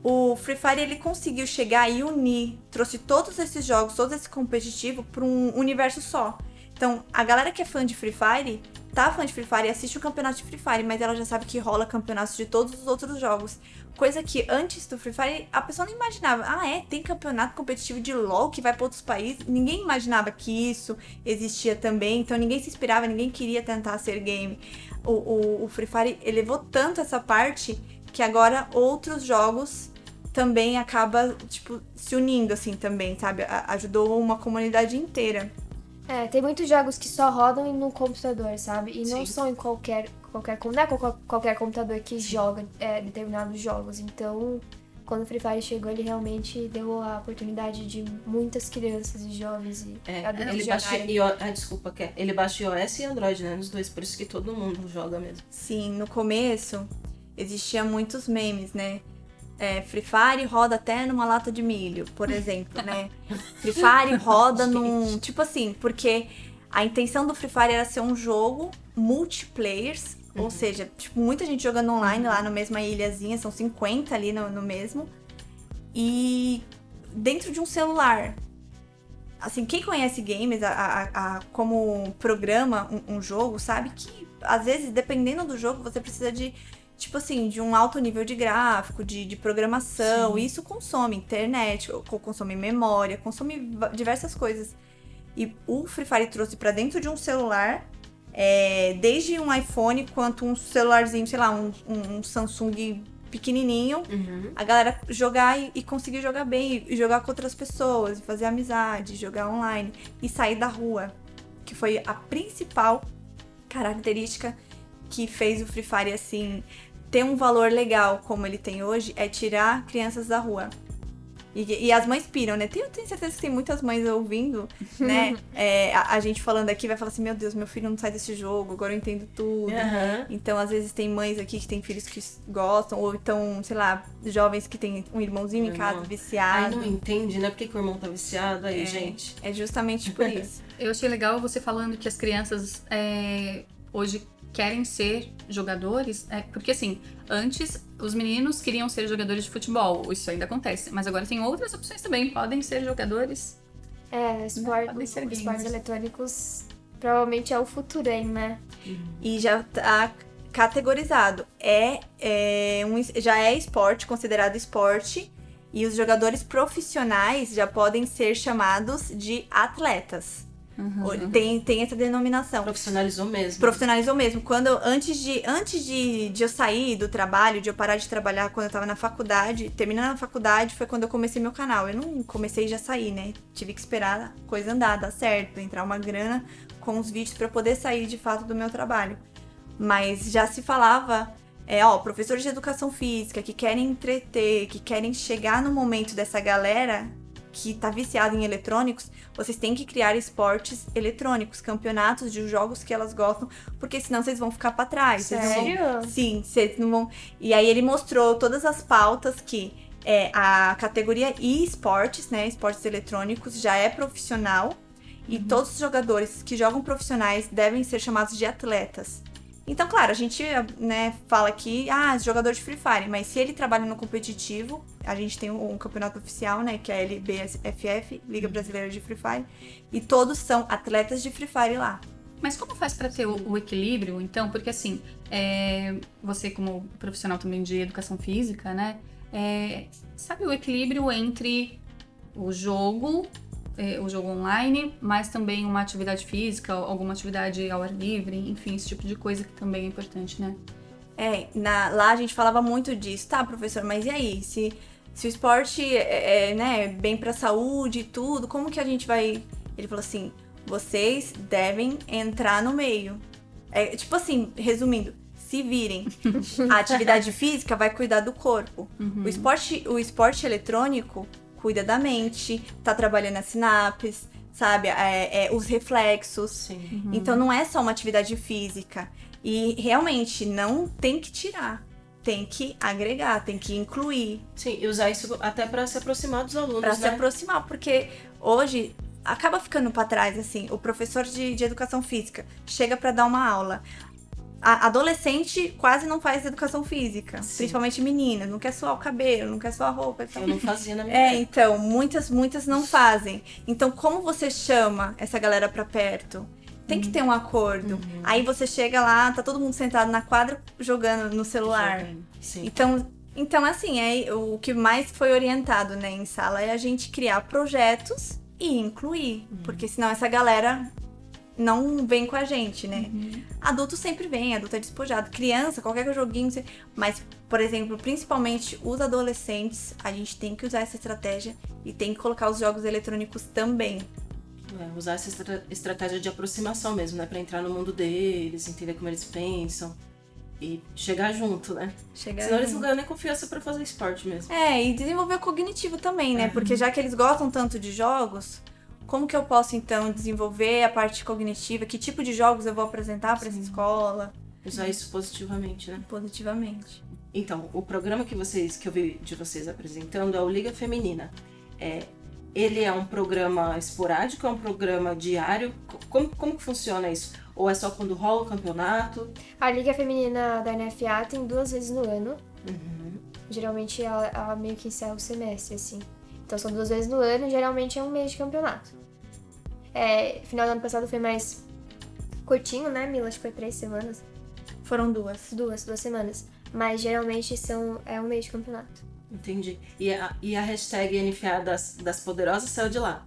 O Free Fire ele conseguiu chegar e unir, trouxe todos esses jogos, todo esse competitivo para um universo só. Então, a galera que é fã de Free Fire tá fã de Free Fire e assiste o campeonato de Free Fire, mas ela já sabe que rola campeonatos de todos os outros jogos. Coisa que antes do Free Fire a pessoa não imaginava. Ah, é? Tem campeonato competitivo de LoL que vai para outros países? Ninguém imaginava que isso existia também, então ninguém se inspirava, ninguém queria tentar ser game. O, o, o Free Fire elevou tanto essa parte que agora outros jogos também acaba tipo se unindo assim também, sabe? A, ajudou uma comunidade inteira. É, tem muitos jogos que só rodam no computador, sabe? E Sim. não são em qualquer qualquer não é qualquer computador que Sim. joga é, determinados jogos. Então, quando o Free Fire chegou, ele realmente deu a oportunidade de muitas crianças e jovens e é, adultos ele baixa e, ah, desculpa, que ele baixa iOS e Android, né? Nos dois, por isso que todo mundo joga mesmo. Sim, no começo existia muitos memes, né? É, Free Fire roda até numa lata de milho, por exemplo, né? Free Fire roda num. Tipo assim, porque a intenção do Free Fire era ser um jogo multiplayers, uhum. ou seja, tipo, muita gente jogando online lá na mesma ilhazinha, são 50 ali no, no mesmo. E dentro de um celular. Assim, quem conhece games, a, a, a como programa um, um jogo, sabe que às vezes, dependendo do jogo, você precisa de tipo assim, de um alto nível de gráfico, de, de programação. Sim. Isso consome internet, consome memória, consome diversas coisas. E o Free Fire trouxe para dentro de um celular, é, desde um iPhone quanto um celularzinho, sei lá, um, um Samsung pequenininho, uhum. a galera jogar e, e, conseguir jogar bem, e jogar com outras pessoas, e fazer amizade, jogar online e sair da rua, que foi a principal característica que fez o Free Fire assim ter um valor legal como ele tem hoje é tirar crianças da rua. E, e as mães piram, né? Tenho, tenho certeza que tem muitas mães ouvindo, né? é, a, a, gente falando aqui vai falar assim: meu Deus, meu filho não sai desse jogo, agora eu entendo tudo. Uhum. Então, às vezes, tem mães aqui que tem filhos que gostam, ou então, sei lá, jovens que tem um irmãozinho meu em casa irmão. viciado. Ai, não entende, né? Por que, que o irmão tá viciado aí, é, gente? É justamente por isso. eu achei legal você falando que as crianças é, hoje querem ser jogadores, é, porque assim, antes os meninos queriam ser jogadores de futebol, isso ainda acontece, mas agora tem outras opções também, podem ser jogadores. É, esporte, podem ser esportes eletrônicos provavelmente é o futuro, hein, né? Uhum. E já tá categorizado. É, é um, já é esporte, considerado esporte, e os jogadores profissionais já podem ser chamados de atletas. Uhum. Tem, tem essa denominação. Profissionalizou mesmo. Profissionalizou mesmo. Quando antes de antes de, de eu sair do trabalho, de eu parar de trabalhar quando eu tava na faculdade, terminando a faculdade foi quando eu comecei meu canal. Eu não comecei e já saí, né? Tive que esperar a coisa andar, dar certo, entrar uma grana com os vídeos para poder sair de fato do meu trabalho. Mas já se falava é, ó, professores de educação física que querem entreter, que querem chegar no momento dessa galera que tá viciada em eletrônicos, vocês têm que criar esportes eletrônicos, campeonatos de jogos que elas gostam, porque senão vocês vão ficar para trás. Sério? Vão... Sim, vocês não vão. E aí ele mostrou todas as pautas que é, a categoria e-esportes, né, esportes eletrônicos, já é profissional. E uhum. todos os jogadores que jogam profissionais devem ser chamados de atletas. Então, claro, a gente né, fala aqui, ah, jogador de Free Fire, mas se ele trabalha no competitivo, a gente tem um, um campeonato oficial, né, que é a LBFF, Liga uhum. Brasileira de Free Fire, e todos são atletas de Free Fire lá. Mas como faz para ter o, o, equilíbrio, então? Porque assim, é, você como profissional também de educação física, né, é, sabe o equilíbrio entre o jogo é, o jogo online, mas também uma atividade física, alguma atividade ao ar livre, enfim, esse tipo de coisa que também é importante, né? É, na, lá a gente falava muito disso, tá, professor, mas e aí? Se, se o esporte é, é né, bem pra saúde e tudo, como que a gente vai. Ele falou assim: vocês devem entrar no meio. É tipo assim, resumindo, se virem. A atividade física vai cuidar do corpo. O, esporte, o esporte eletrônico cuida da mente, tá trabalhando as sinapses, sabe? É, é, os reflexos. Sim. Então não é só uma atividade física. E realmente não tem que tirar. Tem que agregar, tem que incluir. Sim, e usar isso até para se aproximar dos alunos, Pra né? se aproximar, porque hoje acaba ficando pra trás, assim, o professor de, de educação física chega pra dar uma aula. A adolescente quase não faz educação física, Sim. principalmente meninas, não quer suar o cabelo, não quer suar a roupa. Então... Eu não fazia na minha É, época. então, muitas, muitas não fazem. Então, como você chama essa galera pra perto? Tem que ter um acordo. Aí você chega lá, tá todo mundo sentado na quadra jogando no celular. Sim. Então, então assim, é, o que mais foi orientado né, em sala é a gente criar projetos e incluir. Porque senão essa galera não vem com a gente, né? Adulto sempre vem, adulto é despojado. Criança, qualquer joguinho. você- Mas, por exemplo, principalmente os adolescentes, a gente tem que usar essa estratégia e tem que colocar os jogos eletrônicos também. É, usar essa estra- estratégia de aproximação mesmo, né? Pra entrar no mundo deles, entender como eles pensam e chegar junto, né? Chegar Senão eles junto. não ganham nem confiança pra fazer esporte mesmo. É, e desenvolver o cognitivo também, né? Porque já que eles gostam tanto de jogos, como que eu posso então desenvolver a parte cognitiva? Que tipo de jogos eu vou apresentar para essa escola Usar isso positivamente, né? positivamente? Então, o programa que vocês que eu vi de vocês apresentando é o Liga Feminina. É, ele é um programa esporádico, é um programa diário. Co- Como, como que funciona isso? Ou é só quando rola o campeonato? A Liga Feminina da NFA tem duas vezes no ano. Uhum. Geralmente ela, ela meio que encerra o semestre, assim. Então são duas vezes no ano, geralmente é um mês de campeonato. É, final do ano passado foi mais curtinho, né, Mila? Acho que foi três semanas. Foram duas. Duas, duas semanas. Mas geralmente são, é um mês de campeonato. Entendi. E a, e a hashtag NFA das, das Poderosas saiu de lá.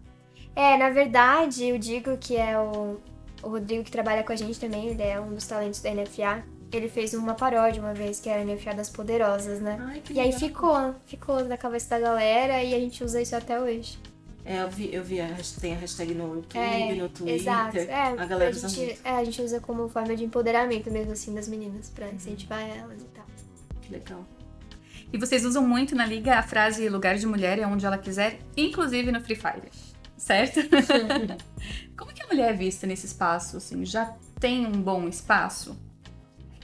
É, na verdade, eu digo que é o, o Rodrigo que trabalha com a gente também, ele é um dos talentos da NFA. Ele fez uma paródia uma vez, que era a NFA das Poderosas, né? Ai, que E aí legal. ficou, ficou na cabeça da galera e a gente usa isso até hoje. É, eu vi, eu vi a hashtag, tem a hashtag no YouTube, É, no Twitter. Exato. É, a galera a usa gente, muito. é, a gente usa como forma de empoderamento mesmo assim das meninas, pra incentivar elas e tal. Que legal. E vocês usam muito na liga a frase lugar de mulher é onde ela quiser, inclusive no Free Fire. Certo? Como que a mulher é vista nesse espaço? Assim, já tem um bom espaço?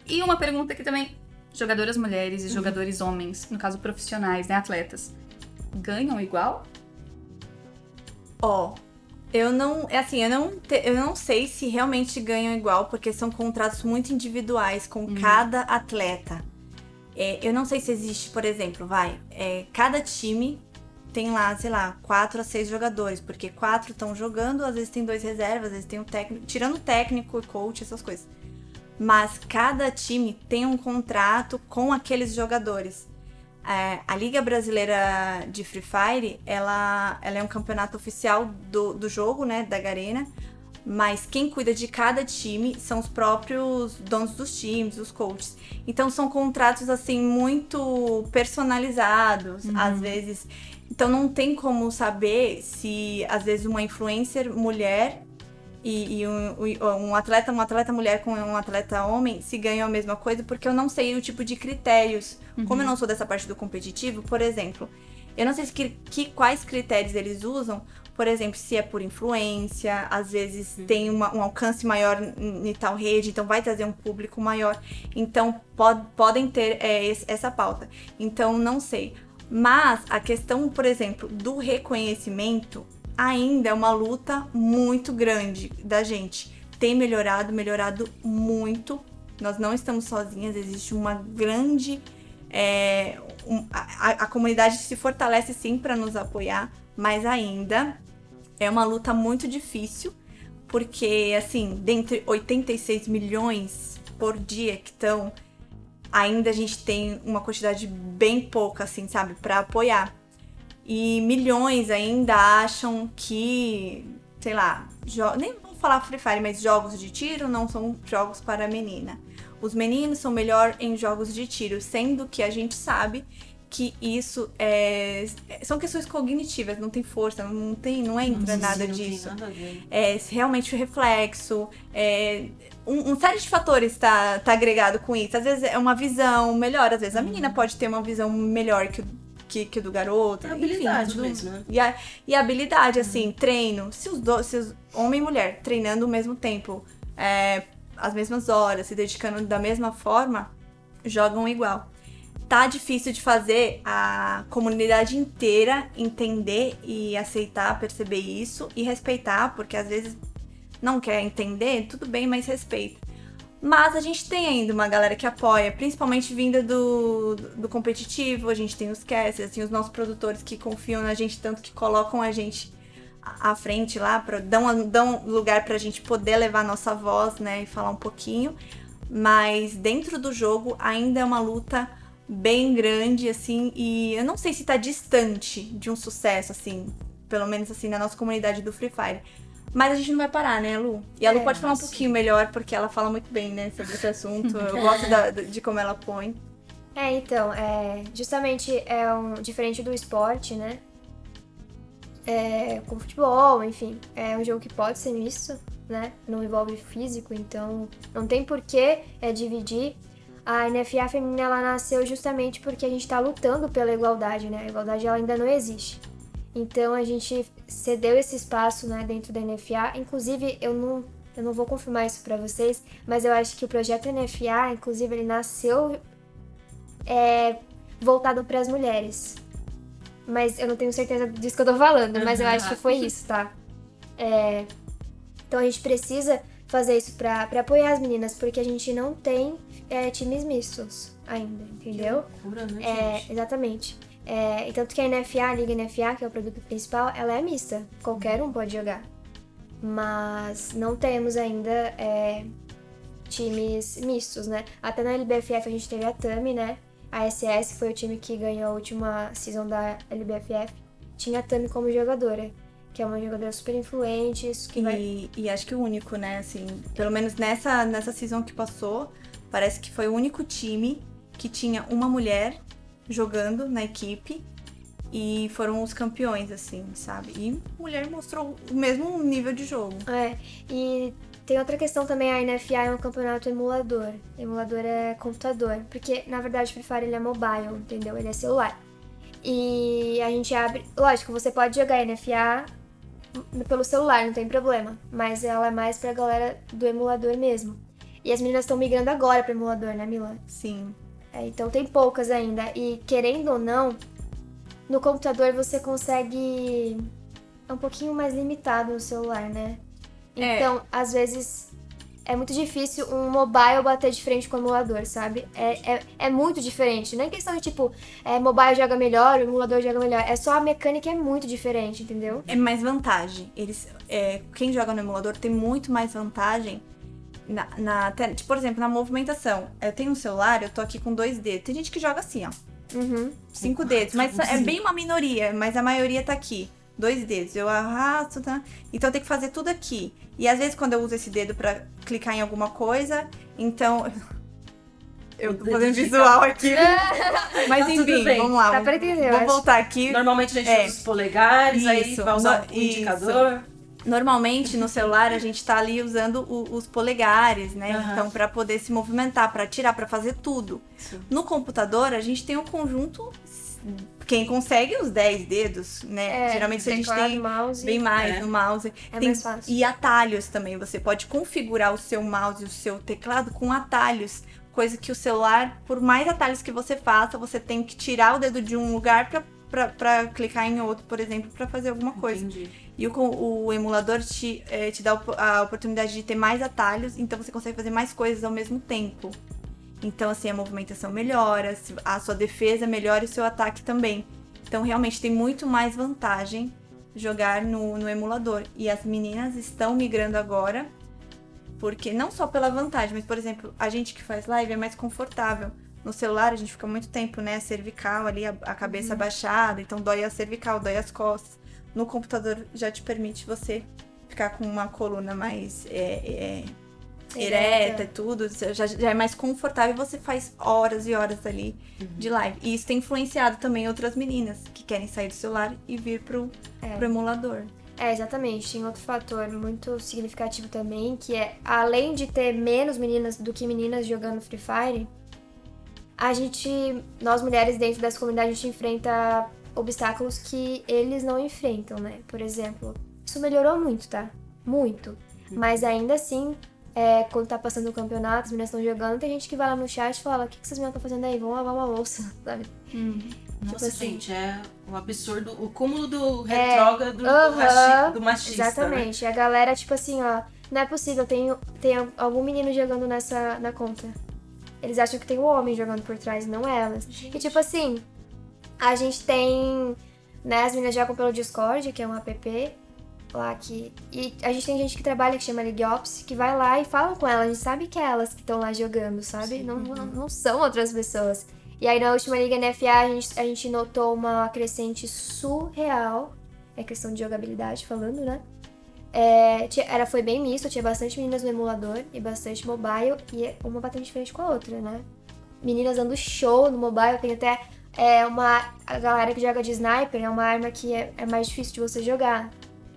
E uma pergunta aqui também: jogadoras mulheres e jogadores homens, no caso profissionais, né, atletas, ganham igual? Ó, eu não, é assim, eu não, te- eu não sei se realmente ganham igual, porque são contratos muito individuais com cada atleta. É, eu não sei se existe, por exemplo, vai, é, cada time tem lá, sei lá, quatro a seis jogadores, porque quatro estão jogando, às vezes tem dois reservas, às vezes tem o técnico, tirando o técnico e coach, essas coisas. Mas cada time tem um contrato com aqueles jogadores. É, a Liga Brasileira de Free Fire, ela, ela é um campeonato oficial do, do jogo, né, da Garena, mas quem cuida de cada time são os próprios donos dos times, os coaches. Então são contratos assim muito personalizados, às vezes. Então não tem como saber se às vezes uma influencer mulher e, e um, um atleta, um atleta mulher com um atleta homem se ganham a mesma coisa, porque eu não sei o tipo de critérios. Como eu não sou dessa parte do competitivo, por exemplo, eu não sei se que, que- quais critérios eles usam. Por exemplo, se é por influência, às vezes tem uma- um alcance maior em, em tal rede, então vai trazer um público maior. Então pod- podem ter é, esse- essa pauta. Então não sei. Mas a questão, por exemplo, do reconhecimento ainda é uma luta muito grande da gente. Tem melhorado, melhorado muito. Nós não estamos sozinhas, existe uma grande. é, um- a, a- comunidade se fortalece sim para nos apoiar, mas ainda é uma luta muito difícil, porque, assim, dentre 86 milhões por dia que estão, ainda a gente tem uma quantidade bem pouca, assim, sabe, para apoiar. E milhões ainda acham que, sei lá, nem vou falar Free Fire, mas jogos de tiro não são jogos para menina. Os meninos são melhor em jogos de tiro, sendo que a gente sabe que isso é. São questões cognitivas, não tem força, não tem, não entra nada Não disso. nada. É realmente o reflexo, é, um, um série de fatores tá, tá agregado com isso. Às vezes é uma visão melhor, às vezes a menina pode ter uma visão melhor que o, o do garoto. É enfim, habilidade tudo- mesmo, né? E a, e a habilidade, assim, treino. Se os dois, se os homem e mulher treinando ao mesmo tempo, é, as mesmas horas, se dedicando da mesma forma, jogam igual. Tá difícil de fazer a comunidade inteira entender e aceitar, perceber isso e respeitar, porque às vezes não quer entender, tudo bem, mas respeita. Mas a gente tem ainda uma galera que apoia, principalmente vinda do, do competitivo, a gente tem os casters, assim, os nossos produtores que confiam na gente tanto que colocam a gente à frente lá, pra, dão, dão lugar pra gente poder levar nossa voz, né, e falar um pouquinho. Mas dentro do jogo ainda é uma luta bem grande, assim, e eu não sei se tá distante de um sucesso, assim, pelo menos assim, na nossa comunidade do Free Fire. Mas a gente não vai parar, né, Lu? E a Lu É, pode falar um pouquinho melhor, porque ela fala muito bem, né, sobre esse assunto. Eu gosto da- de como ela põe. É, então, é, justamente é um diferente do esporte, né? É, com futebol, enfim, é um jogo que pode ser misto, né? Não envolve físico, então não tem porquê é, dividir. A NFA feminina ela nasceu justamente porque a gente tá lutando pela igualdade, né? A igualdade ela ainda não existe. Então a gente cedeu esse espaço, né, dentro da NFA. Inclusive, eu não, eu não vou confirmar isso pra vocês, mas eu acho que o projeto NFA, inclusive, ele nasceu é, voltado para as mulheres. Mas eu não tenho certeza disso que eu tô falando, mas eu acho que foi isso, tá? É, então a gente precisa fazer isso pra, pra apoiar as meninas, porque a gente não tem é, times mistos ainda, entendeu? Loucura, né, É, gente? exatamente. É, e tanto que a NFA, a Liga NFA, que é o produto principal, ela é mista. Qualquer um pode jogar. Mas não temos ainda é, times mistos, né? Até na LBFF a gente teve a Tami, né? A SS foi o time que ganhou a última season da LBFF. Tinha a Tami como jogadora, que é uma jogadora super influente, que vai... E, e acho que o único, né, assim, pelo menos nessa, nessa season que passou, parece que foi o único time que tinha uma mulher jogando na equipe e foram os campeões, assim, sabe? E mulher mostrou o mesmo nível de jogo. É, e tem outra questão também, a NFA é um campeonato emulador. Emulador é computador, porque na verdade o Free Fire ele é mobile, entendeu? Ele é celular. E a gente abre, lógico, você pode jogar NFA pelo celular, não tem problema, mas ela é mais pra galera do emulador mesmo. E as meninas estão migrando agora pro emulador, né, Milan? Sim. É, então tem poucas ainda. E querendo ou não, no computador você consegue. É um pouquinho mais limitado no celular, né? É. Então, às vezes, é muito difícil um mobile bater de frente com o emulador, sabe? É, é, é muito diferente. Não é questão de tipo, é, mobile joga melhor, o emulador joga melhor. É só a mecânica é muito diferente, entendeu? É mais vantagem. Eles, é, quem joga no emulador tem muito mais vantagem na, na tipo, por exemplo, na movimentação. Eu tenho um celular, eu tô aqui com dois dedos. Tem gente que joga assim, ó. Uhum. Cinco dedos, mas é bem uma minoria, mas a maioria tá aqui. Dois dedos, eu arrasto, tá? Então eu tenho que fazer tudo aqui. E às vezes quando eu uso esse dedo pra clicar em alguma coisa, então. Eu tô fazendo visual aqui. Mas Tá tudo enfim, vamos lá. Dá pra entender, acho. voltar aqui. Normalmente a gente É. usa os polegares, aí Isso, vai usar o indicador. Normalmente no celular a gente tá ali usando o- os polegares, né? Aham. Então pra poder se movimentar, pra tirar, pra fazer tudo. Sim. No computador a gente tem um conjunto quem consegue os 10 dedos, né? É, Geralmente a gente tem mouse. bem mais É. no mouse. É Tem- mais fácil. E atalhos também. Você pode configurar o seu mouse e o seu teclado com atalhos. Coisa que o celular, por mais atalhos que você faça, você tem que tirar o dedo de um lugar pra clicar em outro, por exemplo, pra fazer alguma coisa. Entendi. E o, o emulador te, eh, te dá a oportunidade de ter mais atalhos, então você consegue fazer mais coisas ao mesmo tempo. Então, assim, a movimentação melhora, a sua defesa melhora e o seu ataque também. Então, realmente tem muito mais vantagem jogar no, no emulador. E as meninas estão migrando agora, porque não só pela vantagem, mas, por exemplo, a gente que faz live é mais confortável. No celular a gente fica muito tempo, né, cervical ali, a, a cabeça abaixada, então dói a cervical, dói as costas. No computador já te permite você ficar com uma coluna mais é, é, ereta e tudo, já, já é mais confortável e você faz horas e horas ali de live. E isso tem influenciado também outras meninas que querem sair do celular e vir pro, É. pro emulador. É, exatamente. Tem outro fator muito significativo também, que é, além de ter menos meninas do que meninas jogando Free Fire, a gente, nós mulheres dentro dessa comunidade, a gente enfrenta obstáculos que eles não enfrentam, né? Por exemplo, isso melhorou muito, tá? Muito. Mas ainda assim, é, quando tá passando o campeonato, as meninas estão jogando, tem gente que vai lá no chat e fala: O que, que essas meninas estão fazendo aí? Vão lavar uma louça, sabe? Nossa, assim- gente, é um absurdo. O cúmulo do É, retrógrado do, aham, rachi- do machista. né? Exatamente. E a galera, tipo assim, ó, não é possível, tem, tem algum menino jogando nessa na conta. Eles acham que tem um homem jogando por trás, não elas. E tipo assim, a gente tem. Né, as meninas jogam pelo Discord, que é um app lá que. E a gente tem gente que trabalha que chama League Ops, que vai lá e fala com elas. A gente sabe que é elas que estão lá jogando, sabe? Não, não, não são outras pessoas. E aí na última Liga NFA a gente, a gente notou uma crescente surreal. É questão de jogabilidade falando, né? É, tinha- era, foi bem misto, tinha bastante meninas no emulador e bastante mobile, e uma batendo de frente com a outra, né? Meninas dando show no mobile, tem até é, uma. A galera que joga de sniper é uma arma que é, é mais difícil de você jogar.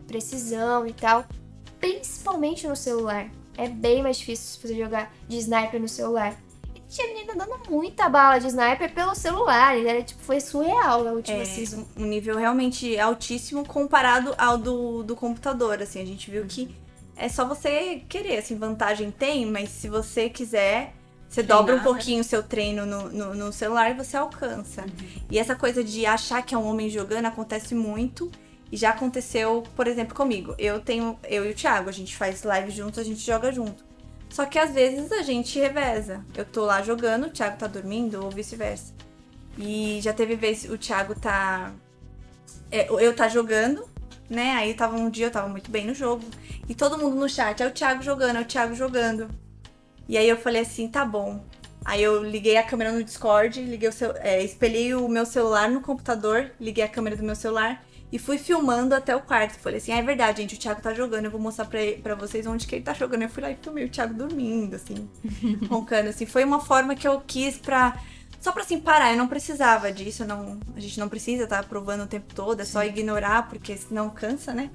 Precisão e tal. Principalmente no celular. É bem mais difícil você jogar de sniper no celular. E tinha menina dando muita bala de sniper pelo celular. e Era, tipo, foi surreal na última É, season. um nível realmente altíssimo comparado ao do, do computador, assim. A gente viu que é só você querer, assim, vantagem tem, mas se você quiser, você Treinar, dobra um pouquinho o seu treino no, no, no celular e você alcança. E essa coisa de achar que é um homem jogando acontece muito. E já aconteceu, por exemplo, comigo. Eu tenho, eu e o Thiago, a gente faz live juntos, a gente joga junto. Só que às vezes a gente reveza. Eu tô lá jogando, o Thiago tá dormindo, ou vice-versa. E já teve vez o Thiago tá. é, eu tá jogando, né? Aí tava um dia, eu tava muito bem no jogo. E todo mundo no chat, é o Thiago jogando, é o Thiago jogando. E aí eu falei assim, tá bom. Aí eu liguei a câmera no Discord, liguei o cel... é, espelhei o meu celular no computador, liguei a câmera do meu celular e fui filmando até o quarto. Falei assim, ah, é verdade, gente, o Thiago tá jogando, eu vou mostrar pra, pra vocês onde que ele tá jogando. Eu fui lá e filmei o Thiago dormindo, assim, roncando, assim. Foi uma forma que eu quis pra... Só pra assim, parar, eu não precisava disso, não, a gente não precisa estar provando o tempo todo, é só ignorar, porque senão cansa, né?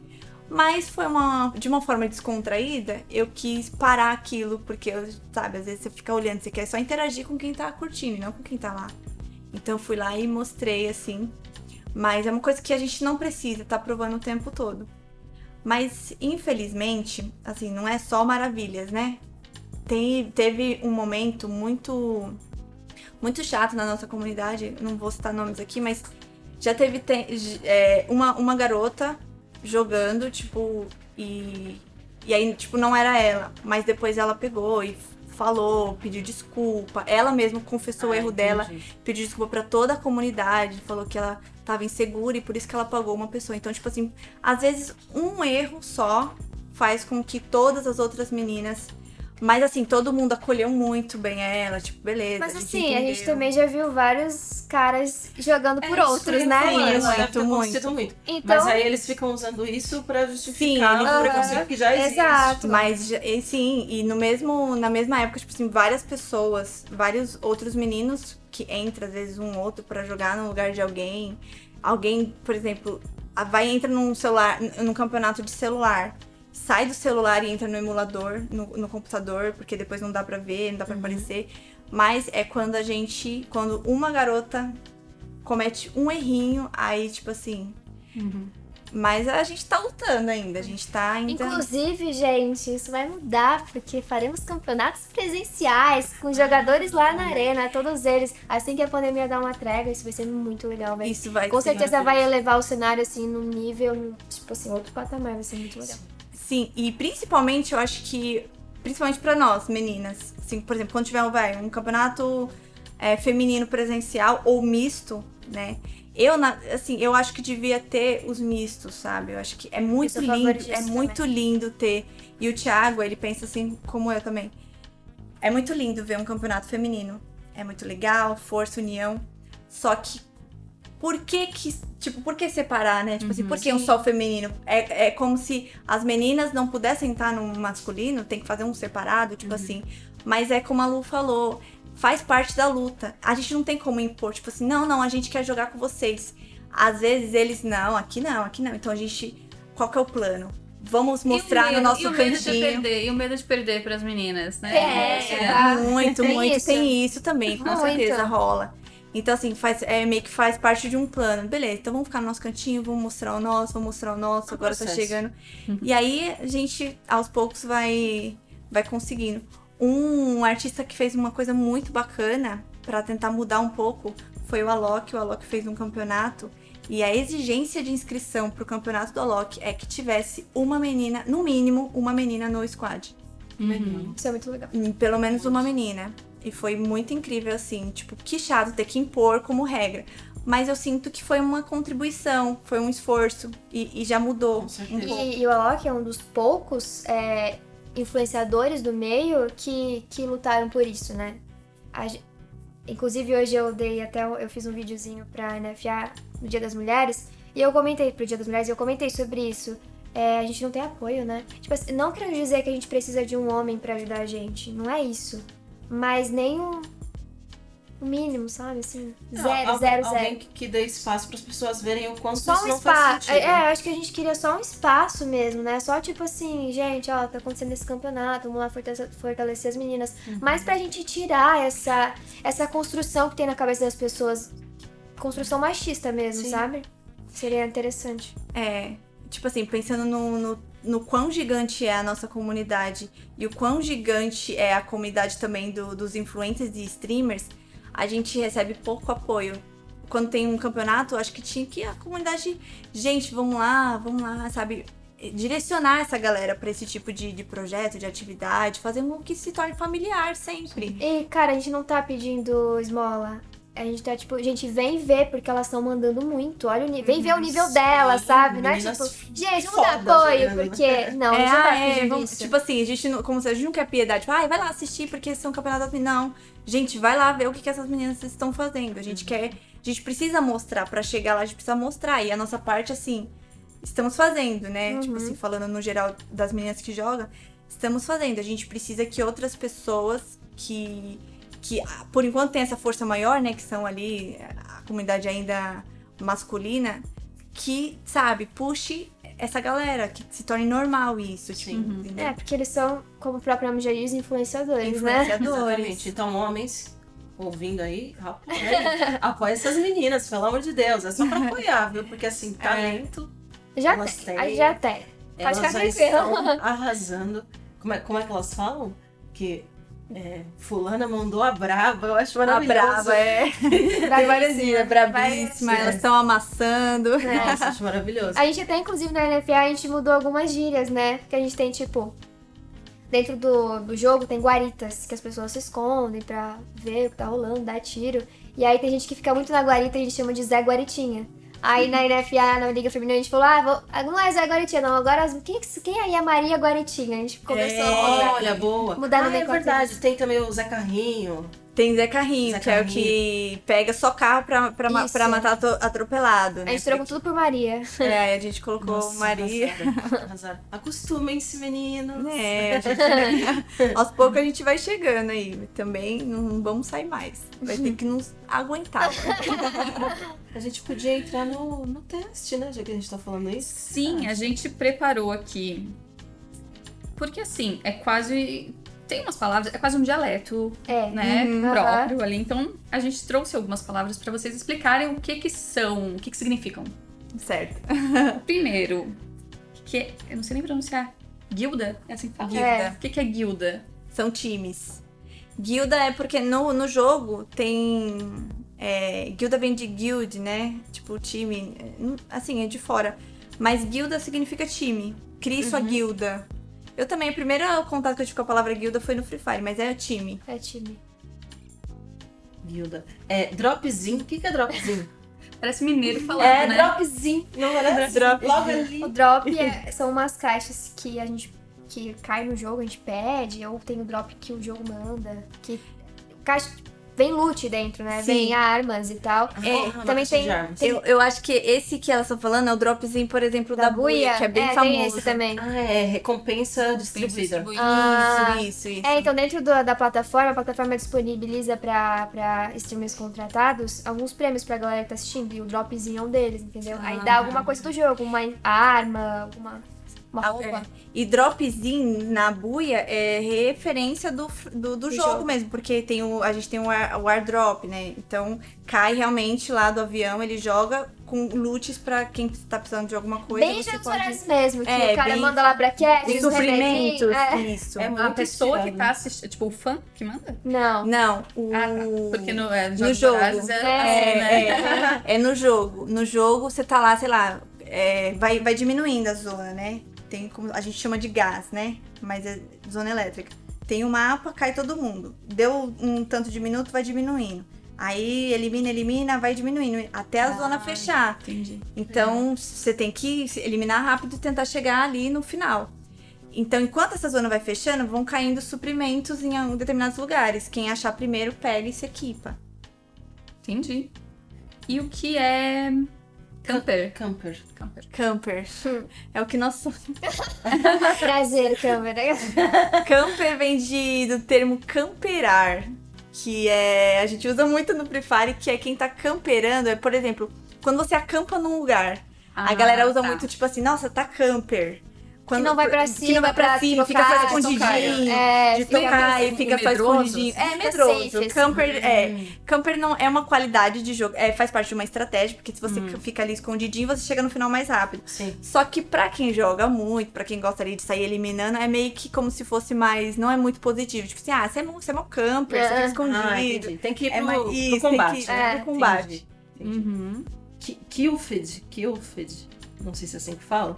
Mas foi uma, de uma forma descontraída, eu quis parar aquilo, porque, sabe, às vezes você fica olhando, você quer só interagir com quem tá curtindo, e não com quem tá lá. Então fui lá e mostrei, assim. Mas é uma coisa que a gente não precisa estar provando o tempo todo. Mas, infelizmente, assim, não é só maravilhas, né? Tem, teve um momento muito muito chato na nossa comunidade, não vou citar nomes aqui, mas já teve te- é, uma, uma garota jogando, tipo, e, e aí, tipo, não era ela, mas depois ela pegou e falou, pediu desculpa, ela mesma confessou o Ah, erro dela, entendi. pediu desculpa pra toda a comunidade, falou que ela tava insegura e por isso que ela pagou uma pessoa. Então, tipo assim, às vezes um erro só faz com que todas as outras meninas. Mas assim, todo mundo acolheu muito bem ela, tipo, beleza. Mas a gente assim, a gente entendeu. também já viu vários caras jogando por É, isso outros, né? isso muito, muito. acontecido muito. Então, Mas aí eles ficam usando isso pra justificar Sim, o preconceito que já existe. Exato. Mas e sim, e no mesmo, na mesma época, tipo assim, várias pessoas, vários outros meninos que entram, às vezes, um outro pra jogar no lugar de alguém. Alguém, por exemplo, a- vai entra num celular, num campeonato de celular. Sai do celular e entra no emulador, no, no computador, porque depois não dá pra ver, não dá pra aparecer. Mas é quando a gente. Quando uma garota comete um errinho, aí, tipo assim. Mas a gente tá lutando ainda, a gente tá ainda. Inclusive, gente, isso vai mudar, porque faremos campeonatos presenciais com jogadores lá na arena, todos eles. Assim que a pandemia dar uma trégua, isso vai ser muito legal, velho. Isso vai Com ser certeza vai elevar o cenário, assim, num nível, tipo assim, outro patamar, vai ser muito legal. Sim, e principalmente eu acho que, principalmente pra nós, meninas, assim, por exemplo, quando tiver vai, um campeonato é, feminino presencial ou misto, né? Eu, assim, eu acho que devia ter os mistos, sabe? Eu acho que é muito lindo, é muito lindo ter. E o Thiago, ele pensa assim como eu também. É muito lindo ver um campeonato feminino. É muito legal, força, união. Só que por que que Tipo, por que separar, né? Tipo assim, Uhum. por que um só feminino? É, é como se as meninas não pudessem estar no masculino, tem que fazer um separado, tipo assim. Mas é como a Lu falou, faz parte da luta. A gente não tem como impor, tipo assim, não, não, a gente quer jogar com vocês. Às vezes eles, não, aqui não, aqui não. Então a gente, qual que é o plano? Vamos mostrar E o no medo- nosso e o medo de cantinho. perder, e o medo de perder para as meninas, né? É, É. Muito, Tem muito. isso. Tem isso também, com Muito. certeza rola. Então, assim, faz, é meio que faz parte de um plano. Beleza, então vamos ficar no nosso cantinho, vamos mostrar o nosso, vamos mostrar o nosso, É agora tá processo. chegando. E aí a gente, aos poucos, vai, vai conseguindo. Um artista que fez uma coisa muito bacana pra tentar mudar um pouco foi o Alok. O Alok fez um campeonato. E a exigência de inscrição pro campeonato do Alok é que tivesse uma menina, no mínimo, uma menina no squad. Uhum. Isso é muito legal. Hum, Pelo menos uma menina. E foi muito incrível, assim. Tipo, que chato ter que impor como regra. Mas eu sinto que foi uma contribuição, foi um esforço. E, e já mudou Com um. E, e o Alok é um dos poucos é, influenciadores do meio que, que lutaram por isso, né? A inclusive hoje eu dei até eu fiz um videozinho pra NFA no Dia das Mulheres e eu comentei pro Dia das Mulheres e eu comentei sobre isso. É, a gente não tem apoio, né? Tipo assim, não quero dizer que a gente precisa de um homem pra ajudar a gente, não é isso. Mas nem um, o mínimo, sabe? Assim, Não, zero, al- zero, Alguém zero. que, que dê espaço para as pessoas verem o quanto Só isso um não faz sentido. É, é, acho que a gente queria só um espaço mesmo, né? Só tipo assim, gente, ó, tá acontecendo esse campeonato, vamos lá fortalecer, fortalecer as meninas. Uhum. Mas pra gente tirar essa, essa construção que tem na cabeça das pessoas, construção machista mesmo, Sim. sabe? Seria interessante. É, tipo assim, pensando no, no, no quão gigante é a nossa comunidade e o quão gigante é a comunidade também do- dos influencers e streamers, a gente recebe pouco apoio. Quando tem um campeonato, acho que tinha que a comunidade, gente, vamos lá, vamos lá, sabe? Direcionar essa galera pra esse tipo de, de projeto, de atividade, fazer com que se torne familiar sempre. E, cara, a gente não tá pedindo esmola. A gente tá tipo, gente, vem ver porque elas estão mandando muito. Olha o nível. Vem ver o nível Sim, delas, sabe? Não é tipo, gente, vamos dar apoio, jogando. porque. Não, a É, gente não tá ah, é, vamos- isso. tipo assim, a gente não, como se a gente não quer piedade, tipo, ai, vai lá assistir porque são campeonatos. Não, gente, vai lá ver o que, que essas meninas estão fazendo. A gente Uhum. quer, a gente precisa mostrar, pra chegar lá a gente precisa mostrar. E a nossa parte, assim, estamos fazendo, né? Uhum. Tipo assim, falando no geral das meninas que jogam, estamos fazendo. A gente precisa que outras pessoas que, que ah, por enquanto tem essa força maior, né, que são ali a comunidade ainda masculina, que, sabe, puxe essa galera, que se torne normal isso, tipo, Sim. entendeu? É, porque eles são, como o próprio nome já diz, influenciadores, né? Influenciadores. Exatamente. Então, homens ouvindo aí, apoia, apoia essas meninas, pelo amor de Deus. É só pra apoiar, viu? Porque assim, talento, Já Elas tem. têm. Já tem. elas ficar estão arrasando. Como é, como é que elas falam? Que é, fulana mandou a braba, eu acho A maravilhoso. brava, é. Tem várias meninas, brabíssima, elas estão amassando. Nossa, acho maravilhoso. A gente até, inclusive, na NFA, a gente mudou algumas gírias, né? Que a gente tem, tipo... Dentro do, do jogo tem guaritas, que as pessoas se escondem pra ver o que tá rolando, dar tiro. E aí tem gente que fica muito na guarita e a gente chama de Zé Guaritinha. Aí na NFA, na Liga Feminina, a gente falou, ah, vou- ah, não é Zé Guaritinha, não. Agora, as- quem, quem aí é Maria Guaritinha? A gente começou a mudar. Olha, boa. Mudar no ah, é decor verdade. Tem também o Zé Carrinho. Tem Zé Carrinho, Zé que é o Carrinho. que pega só carro pra, pra, ma- Isso. pra matar ato- atropelado, A né? gente trocou tudo por Maria. É, aí a gente colocou Nossa, Maria. arrasaram, arrasaram. Acostumem-se, meninos. É, a gente- aos poucos a gente vai chegando aí. Também não vamos sair mais. Vai ter que nos aguentar. A gente podia entrar no, no teste, né? Já que a gente tá falando isso. Sim, a gente preparou aqui. Porque assim, é quase. Tem umas palavras, é quase um dialeto, É. né? Uhum. próprio ali. Então, a gente trouxe algumas palavras pra vocês explicarem o que que são, o que que significam. certo. Primeiro, que eu não sei nem pronunciar. Guilda? É assim que fala? Guilda. O que que é guilda? São times. Guilda é porque no, no jogo tem. é, guilda vem de guild, né? Tipo, time. é, Assim, é de fora. Mas guilda significa time. Crie sua guilda. Eu também, o primeiro contato que eu tive com a palavra guilda foi no Free Fire, mas é time. É time. Guilda. É, dropzinho. O que, que é dropzinho? Parece mineiro falando, é, né? dropzinho. Não parece? Drop. Logo ali. O drop é- são umas caixas que a gente que cai no jogo, a gente pede, ou tem o drop que o jogo manda. Que caixa vem loot dentro, né? Sim. Vem armas e tal. É, Ah, também uma caixa tem- de armas. Eu, eu acho que esse que elas estão falando é o dropzinho, por exemplo, da, buia, que é bem tem famoso. esse também. Ah, é recompensa distribuída. Distribuído. Ah, Isso, isso, isso. É, então dentro do- da plataforma, a plataforma disponibiliza pra, pra streamers contratados alguns prêmios pra galera que tá assistindo. E o dropzinho é um deles, entendeu? Aí dá Ah. alguma coisa do jogo, uma arma, alguma uma Ah, roupa. é. E dropzinho na buia é referência do, do, do jogo, jogo. mesmo, porque tem o, a gente tem o, ar, o airdrop, né? Então cai realmente lá do avião, ele joga com loots pra quem tá precisando de alguma coisa. Bem você Jogos pode... Vorazes mesmo, que É, o cara bem- manda lá os remédios. suprimentos, É. isso. É A pessoa que tá assistindo, tipo, o fã que manda? Não. Não, o... Ah, tá. Porque no, é, no jogo. É, É, assim, né? É, é no jogo. No jogo, você tá lá, sei lá, é, vai, vai diminuindo a zona, né? Tem como. A gente chama de gás, né? Mas é zona elétrica. Tem o mapa, cai todo mundo. Deu um tanto de minuto, vai diminuindo. Aí elimina, elimina, vai diminuindo. Até a zona fechar. Entendi. Então, você tem que eliminar rápido e tentar chegar ali no final. Então, enquanto essa zona vai fechando, vão caindo suprimentos em um- determinados lugares. Quem achar primeiro, pega e se equipa. Entendi. E o que é camper? Camper. Camper. Camper. É o que nós somos. Prazer, câmera. Camper vem de, do termo camperar, que é a gente usa muito no Free Fire, que é quem tá camperando, é, por exemplo, quando você acampa num lugar. a Ah, galera usa tá. muito, tipo assim, nossa, tá camper. Quando, não vai pra que cima, não vai pra pra cima, fica só escondidinho. É, de fica tocar e fica só medroso, escondidinho. assim. É medroso. safe, assim. camper, é, camper não é uma qualidade de jogo, é, faz parte de uma estratégia, porque se você fica ali escondidinho, você chega no final mais rápido. Sim. Só que pra quem joga muito, pra quem gosta ali de sair eliminando, é meio que como se fosse mais. Não é muito positivo. Tipo assim, ah, você é, você é mó camper, você É. fica escondido. Ah. Tem que ir É pro, mais- pro isso, tem combate. que ir né? pro combate. Entendi. Entendi. Uhum. Ki- Killfeed. Killfeed. Não sei se é assim que fala.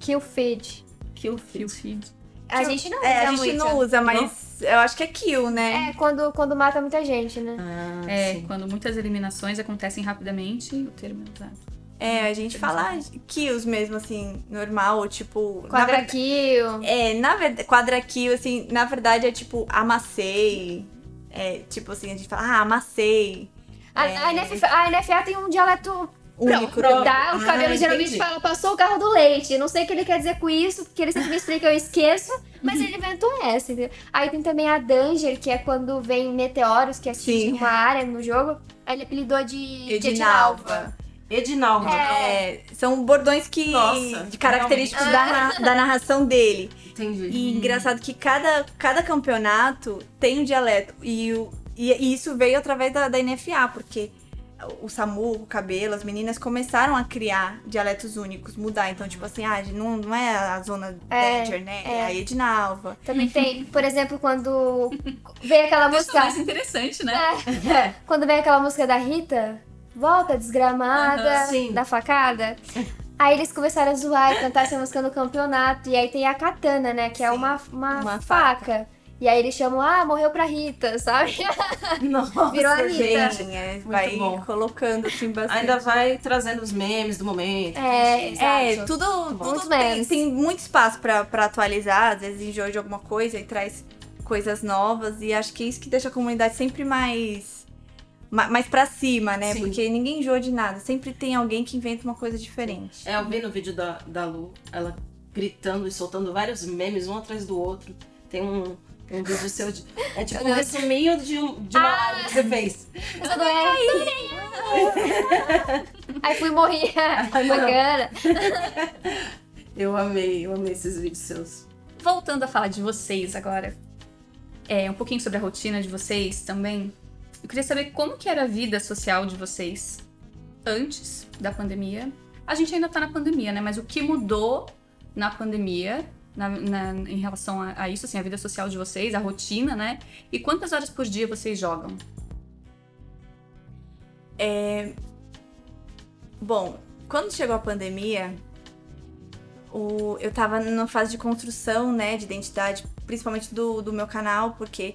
Kill feed. Killfeed. Feed. A gente não usa É, a gente muito. não usa, mas eu acho que é kill, né? É, quando, quando mata muita gente, né? Ah, É, sim. quando muitas eliminações acontecem rapidamente, o termo é usado. É, a gente fala kills mesmo, assim, normal, ou tipo. Quadra kill. É, na verdade, quadra kill, assim, na verdade é tipo, amassei. É, tipo assim, a gente fala, ah, amassei. A, É. a NF a NFA tem um dialeto Único. pronto. Tá, o Ah, cabelo geralmente entendi. fala, passou o carro do leite. Eu Não sei o que ele quer dizer com isso, porque ele sempre me explica, eu esqueço, mas ele inventou essa, entendeu? Aí tem também a Danger, que é quando vem meteoros que atingem Sim. uma área no jogo. Aí ele apelidou de de Edinalva. Edinalva. É, são bordões que. Nossa, de característicos da, na- da narração dele. Entendi. E engraçado que cada, cada campeonato tem um dialeto. E, o, e, e isso veio através da, da NFA, porque o Samu, o Cabelo, as meninas começaram a criar dialetos únicos, mudar. Então, tipo assim, ah, não, não é a zona É, Danger, né? é. É a Edinalva. Também tem, por exemplo, quando vem aquela Isso é música. mais interessante, né? É, quando vem aquela música da Rita, volta desgramada, da facada. Aí eles começaram a zoar e cantar essa música no campeonato. E aí tem a katana, né? Que é Sim, uma, uma, uma faca. E aí eles chamam, ah, morreu pra Rita, sabe? Nossa, Virou a Anitta. Sim, é, vai bom. colocando assim bastante. Ainda vai trazendo os memes do momento. É, É, exato. tudo, tudo tem, memes. tem muito espaço pra, pra atualizar, às vezes enjoa de alguma coisa e traz coisas novas. E acho que é isso que deixa a comunidade sempre mais. ma- Mais pra cima, né? Sim. Porque ninguém enjoa de nada. Sempre tem alguém que inventa uma coisa diferente. É, eu vi no vídeo da, da Lu, ela gritando e soltando vários memes um atrás do outro. Tem um, um vídeo seu de. É tipo um resuminho de, um- de uma live que você fez. Eu adorei. Aí fui morrer. Bacana. Eu amei, eu amei esses vídeos seus. Voltando a falar de vocês agora, é, um pouquinho sobre a rotina de vocês também. Eu queria saber como que era a vida social de vocês antes da pandemia. A gente ainda tá na pandemia, né? Mas o que mudou na pandemia na- na- em relação a, a isso, assim, a vida social de vocês, a rotina, né? E quantas horas por dia vocês jogam? Bom, quando chegou a pandemia, o, eu tava numa fase de construção, né, de identidade, principalmente do, do meu canal, porque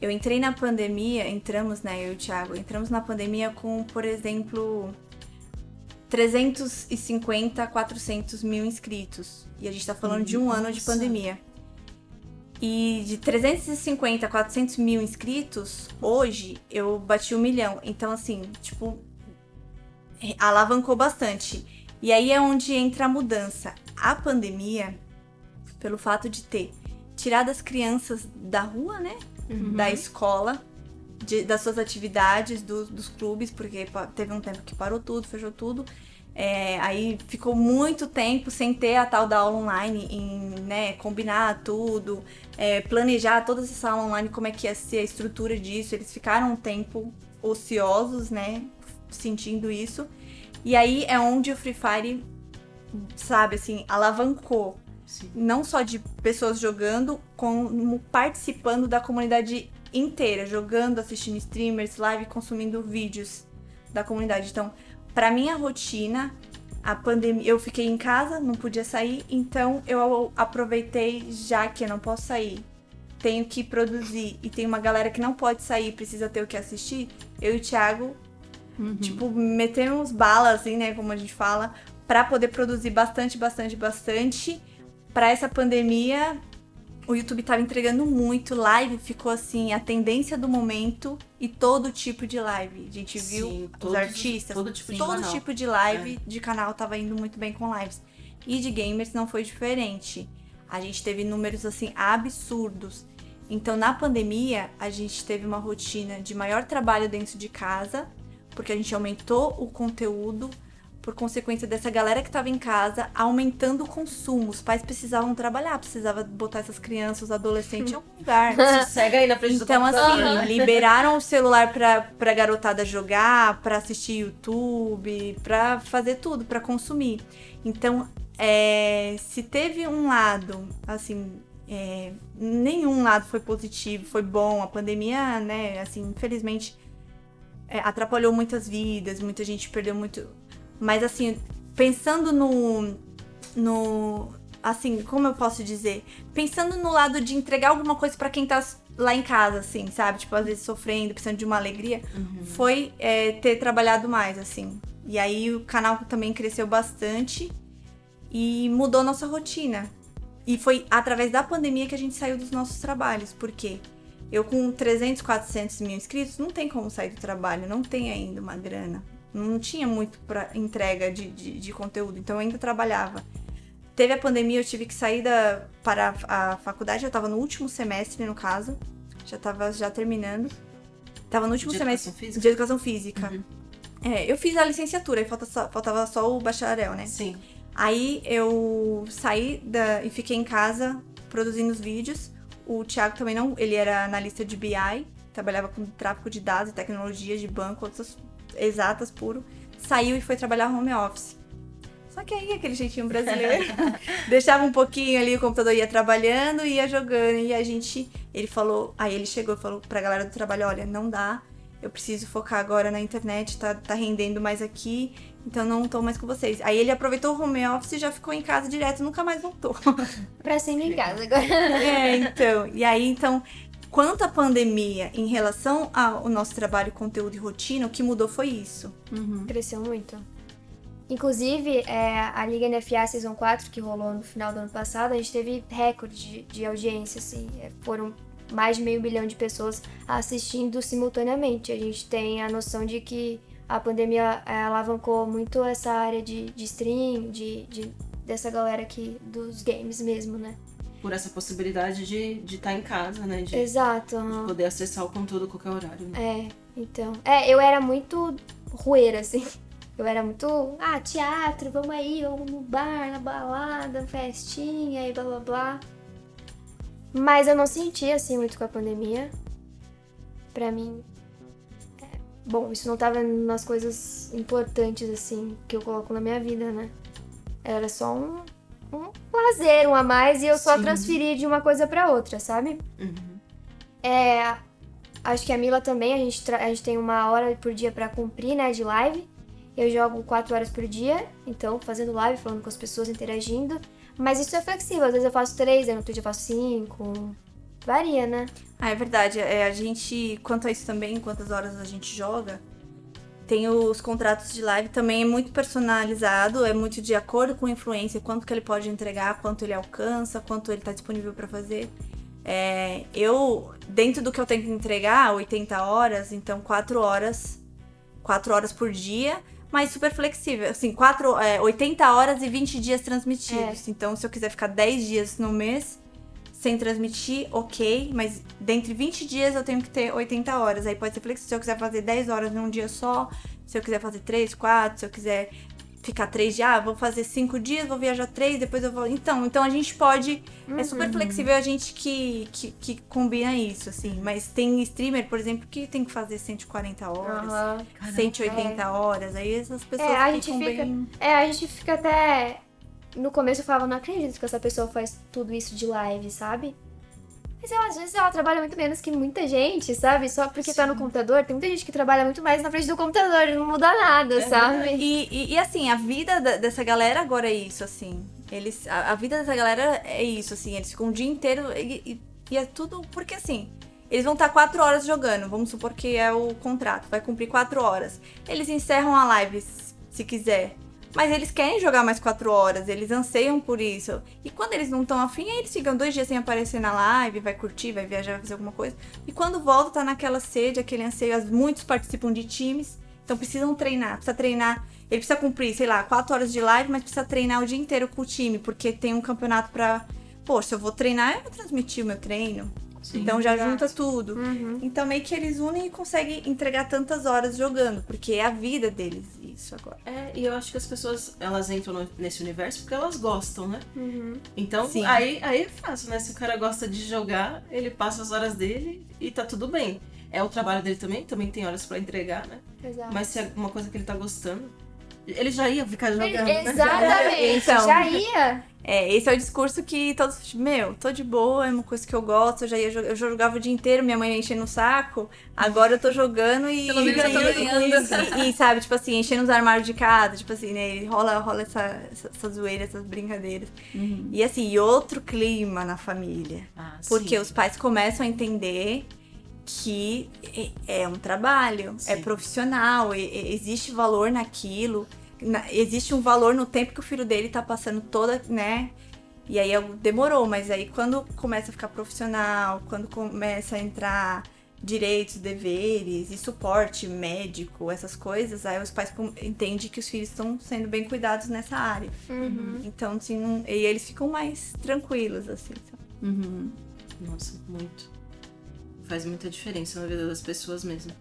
eu entrei na pandemia, entramos, né, eu e o Thiago, entramos na pandemia com, por exemplo, 350, 400 mil inscritos. E a gente tá falando de um ano de pandemia. E de 350 a 400 mil inscritos, hoje eu bati um milhão. Então, assim, tipo, alavancou bastante. E aí é onde entra a mudança. A pandemia, pelo fato de ter tirado as crianças da rua, né? Da escola, de- das suas atividades, do- dos clubes, porque teve um tempo que parou tudo, fechou tudo. É, aí ficou muito tempo sem ter a tal da aula online, em né, combinar tudo, é, planejar toda essa aula online, como é que ia ser a estrutura disso. Eles ficaram um tempo ociosos, né? Sentindo isso. E aí é onde o Free Fire, sabe, assim, alavancou. Sim. Não só de pessoas jogando, como participando da comunidade inteira, jogando, assistindo streamers, live, consumindo vídeos da comunidade. Então, pra minha rotina, a pandemia, eu fiquei em casa, não podia sair, então eu aproveitei, já que eu não posso sair, tenho que produzir e tem uma galera que não pode sair, precisa ter o que assistir, eu e o Thiago tipo, metemos bala, assim, né, como a gente fala, pra poder produzir bastante, bastante, bastante. Pra essa pandemia, o YouTube tava entregando muito, live ficou assim, a tendência do momento e todo tipo de live. A gente viu Sim, os todos- artistas, todo tipo de todo canal. tipo de live de canal tava indo muito bem com lives. E de gamers não foi diferente. A gente teve números assim absurdos. Então, na pandemia, a gente teve uma rotina de maior trabalho dentro de casa, porque a gente aumentou o conteúdo por consequência dessa galera que estava em casa, aumentando o consumo. Os pais precisavam trabalhar, precisava botar essas crianças, os adolescentes em algum lugar. Sossega aí na frente do Então, assim, liberaram o celular pra, pra garotada jogar, pra assistir YouTube, pra fazer tudo, pra consumir. Então, é, se teve um lado, assim, é, nenhum lado foi positivo, foi bom. A pandemia, né, assim, infelizmente, é, atrapalhou muitas vidas, muita gente perdeu muito. Mas, assim, pensando no. no assim, como eu posso dizer? Pensando no lado de entregar alguma coisa pra quem tá lá em casa, assim, sabe? Tipo, às vezes sofrendo, precisando de uma alegria. Foi é, ter trabalhado mais, assim. E aí o canal também cresceu bastante e mudou nossa rotina. E foi através da pandemia que a gente saiu dos nossos trabalhos, porque eu com 300, 400 mil inscritos, não tem como sair do trabalho, não tem ainda uma grana. Não tinha muito pra entrega de, de, de conteúdo, então eu ainda trabalhava. Teve a pandemia, eu tive que sair da, para a, faculdade, eu tava no último semestre, no caso. Já tava já terminando. Tava no último De semestre física? de educação física. É, eu fiz a licenciatura, aí falta só- faltava só o bacharel, né? Sim. Aí eu saí da, e fiquei em casa produzindo os vídeos. O Thiago também não, ele era analista de BI, trabalhava com tráfego de dados e tecnologia de banco, outras exatas puro. Saiu e foi trabalhar home office. Só que aí, aquele jeitinho brasileiro, deixava um pouquinho ali, o computador ia trabalhando, ia jogando, e a gente, ele falou, aí ele chegou e falou pra galera do trabalho, olha, não dá, eu preciso focar agora na internet, tá, tá rendendo mais aqui, então não tô mais com vocês. Aí ele aproveitou o home office e já ficou em casa direto, nunca mais voltou. Pra sempre em casa agora. é, então, e aí, então, quanto à pandemia em relação ao nosso trabalho, conteúdo e rotina, o que mudou foi isso. Cresceu muito. Inclusive, é, a Liga NFA Season 4, que rolou no final do ano passado, a gente teve recorde de, de audiência, assim. É, foram mais de meio bilhão de pessoas assistindo simultaneamente. A gente tem a noção de que a pandemia é, alavancou muito essa área de, de stream, de, de- dessa galera aqui dos games mesmo, né? Por essa possibilidade de estar de tá em casa, né? De Exato. aham. poder acessar o conteúdo a qualquer horário. Né? É, então. É, eu era muito rueira, assim. Eu era muito. Ah, teatro, vamos aí, vamos no bar, na balada, festinha e blá blá blá. Mas eu não senti assim muito com a pandemia. Pra mim. é, Bom, isso não tava nas coisas importantes, assim, que eu coloco na minha vida, né? Era só um, um lazer, um a mais, e eu só Sim. transferi de uma coisa pra outra, sabe? Uhum. É, acho que a Mila também, a gente, a gente tem uma hora por dia pra cumprir, né, de live. Eu jogo quatro horas por dia, então fazendo live, falando com as pessoas, interagindo. Mas isso é flexível, às vezes eu faço três, aí no outro dia eu faço cinco. Varia, né? Ah, é verdade. É, a gente, quanto a isso também, quantas horas a gente joga, tem os contratos de live também é muito personalizado, é muito de acordo com a influência, quanto que ele pode entregar, quanto ele alcança, quanto ele tá disponível pra fazer. É, eu, dentro do que eu tenho que entregar, 80 horas, então 4 horas, 4 horas por dia, mas super flexível. Assim, 4, é, 80 horas e 20 dias transmitidos. Então, se eu quiser ficar 10 dias no mês sem transmitir, ok, mas dentre 20 dias eu tenho que ter 80 horas. Aí pode ser flexível. Se eu quiser fazer 10 horas num dia só, se eu quiser fazer 3, 4, se eu quiser ficar três dias, ah, vou fazer cinco dias, vou viajar três, depois eu vou. Então, então a gente pode. É super flexível a gente que, que, que combina isso, assim. Mas tem streamer, por exemplo, que tem que fazer 140 horas, Aham. 180 horas. Aí essas pessoas É, a gente ficam fica. bem. É, a gente fica até. No começo eu falava, não acredito que essa pessoa faz tudo isso de live, sabe? Mas ela, às vezes ela trabalha muito menos que muita gente, sabe? Só porque tá no computador. Tem muita gente que trabalha muito mais na frente do computador e não muda nada, sabe? E, e, e, assim, a vida da- dessa galera agora é isso, assim. Eles, a, a vida dessa galera é isso, assim. Eles ficam o dia inteiro e, e- é tudo. Porque assim, eles vão estar quatro horas jogando. Vamos supor que é o contrato, vai cumprir quatro horas. Eles encerram a live se quiser. Mas eles querem jogar mais quatro horas, eles anseiam por isso. E quando eles não estão afim, aí eles ficam dois dias sem aparecer na live, vai curtir, vai viajar, vai fazer alguma coisa. E quando volta, tá naquela sede, aquele anseio. Muitos participam de times, então precisam treinar. Precisa treinar. Ele precisa cumprir, sei lá, quatro horas de live, mas precisa treinar o dia inteiro com o time, porque tem um campeonato pra. Se eu vou treinar, eu vou transmitir o meu treino. Sim. então já exato. junta tudo. Uhum. Então meio que eles unem e conseguem entregar tantas horas jogando, porque é a vida deles isso agora. É, e eu acho que as pessoas, elas entram no- nesse universo porque elas gostam, né? Uhum. Então, Sim. aí, aí é fácil, né? Se o cara gosta de jogar, ele passa as horas dele e tá tudo bem. É o trabalho dele também, também tem horas pra entregar, né? Exato. Mas se é uma coisa que ele tá gostando, ele já ia ficar jogando, né? Exatamente. Então. Já ia. É, esse é o discurso que todos. Meu, tô de boa, é uma coisa que eu gosto. Eu já, ia, eu já jogava o dia inteiro, minha mãe enchendo o saco. Agora eu tô jogando e. Pelo menos eu tô ganhando. E, e, sabe, tipo assim, enchendo os armários de casa, tipo assim, né? Rola, rola essa, essa, essa zoeira, essas brincadeiras. E assim, e outro clima na família. Ah, sim. Porque os pais começam a entender que é é um trabalho, é Sim. profissional, e- e- existe valor naquilo, na- existe um valor no tempo que o filho dele tá passando toda, né? E aí eu- demorou, mas aí quando começa a ficar profissional, quando começa a entrar direitos, deveres e suporte médico, essas coisas, aí os pais entendem que os filhos estão sendo bem cuidados nessa área. Uhum. Então, assim, não- e eles ficam mais tranquilos, assim. sabe? Uhum. Nossa, muito. Faz muita diferença na vida das pessoas mesmo.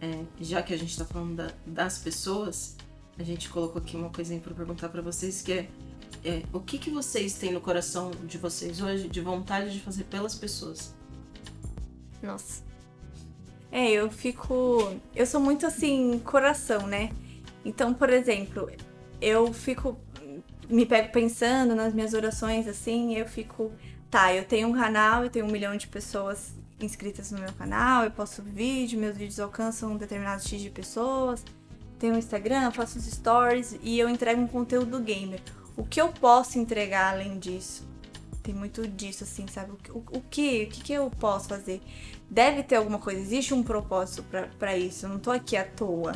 É, já que a gente tá falando da- das pessoas, a gente colocou aqui uma coisinha pra perguntar pra vocês que é, é, o que que vocês têm no coração de vocês hoje de vontade de fazer pelas pessoas? Nossa. É, eu fico. Eu sou muito assim, coração, né? Então, por exemplo, eu fico. Me pego pensando nas minhas orações, assim, eu fico. Tá, eu tenho um canal, eu tenho um milhão de pessoas inscritas no meu canal, eu posto vídeo, meus vídeos alcançam um determinado X de pessoas. Tenho um Instagram, faço uns stories e eu entrego um conteúdo gamer. O que eu posso entregar além disso? Tem muito disso, assim, sabe? O, que- o, o que? O que, que eu posso fazer? deve ter alguma coisa, existe um propósito pra isso. Eu não tô aqui à toa.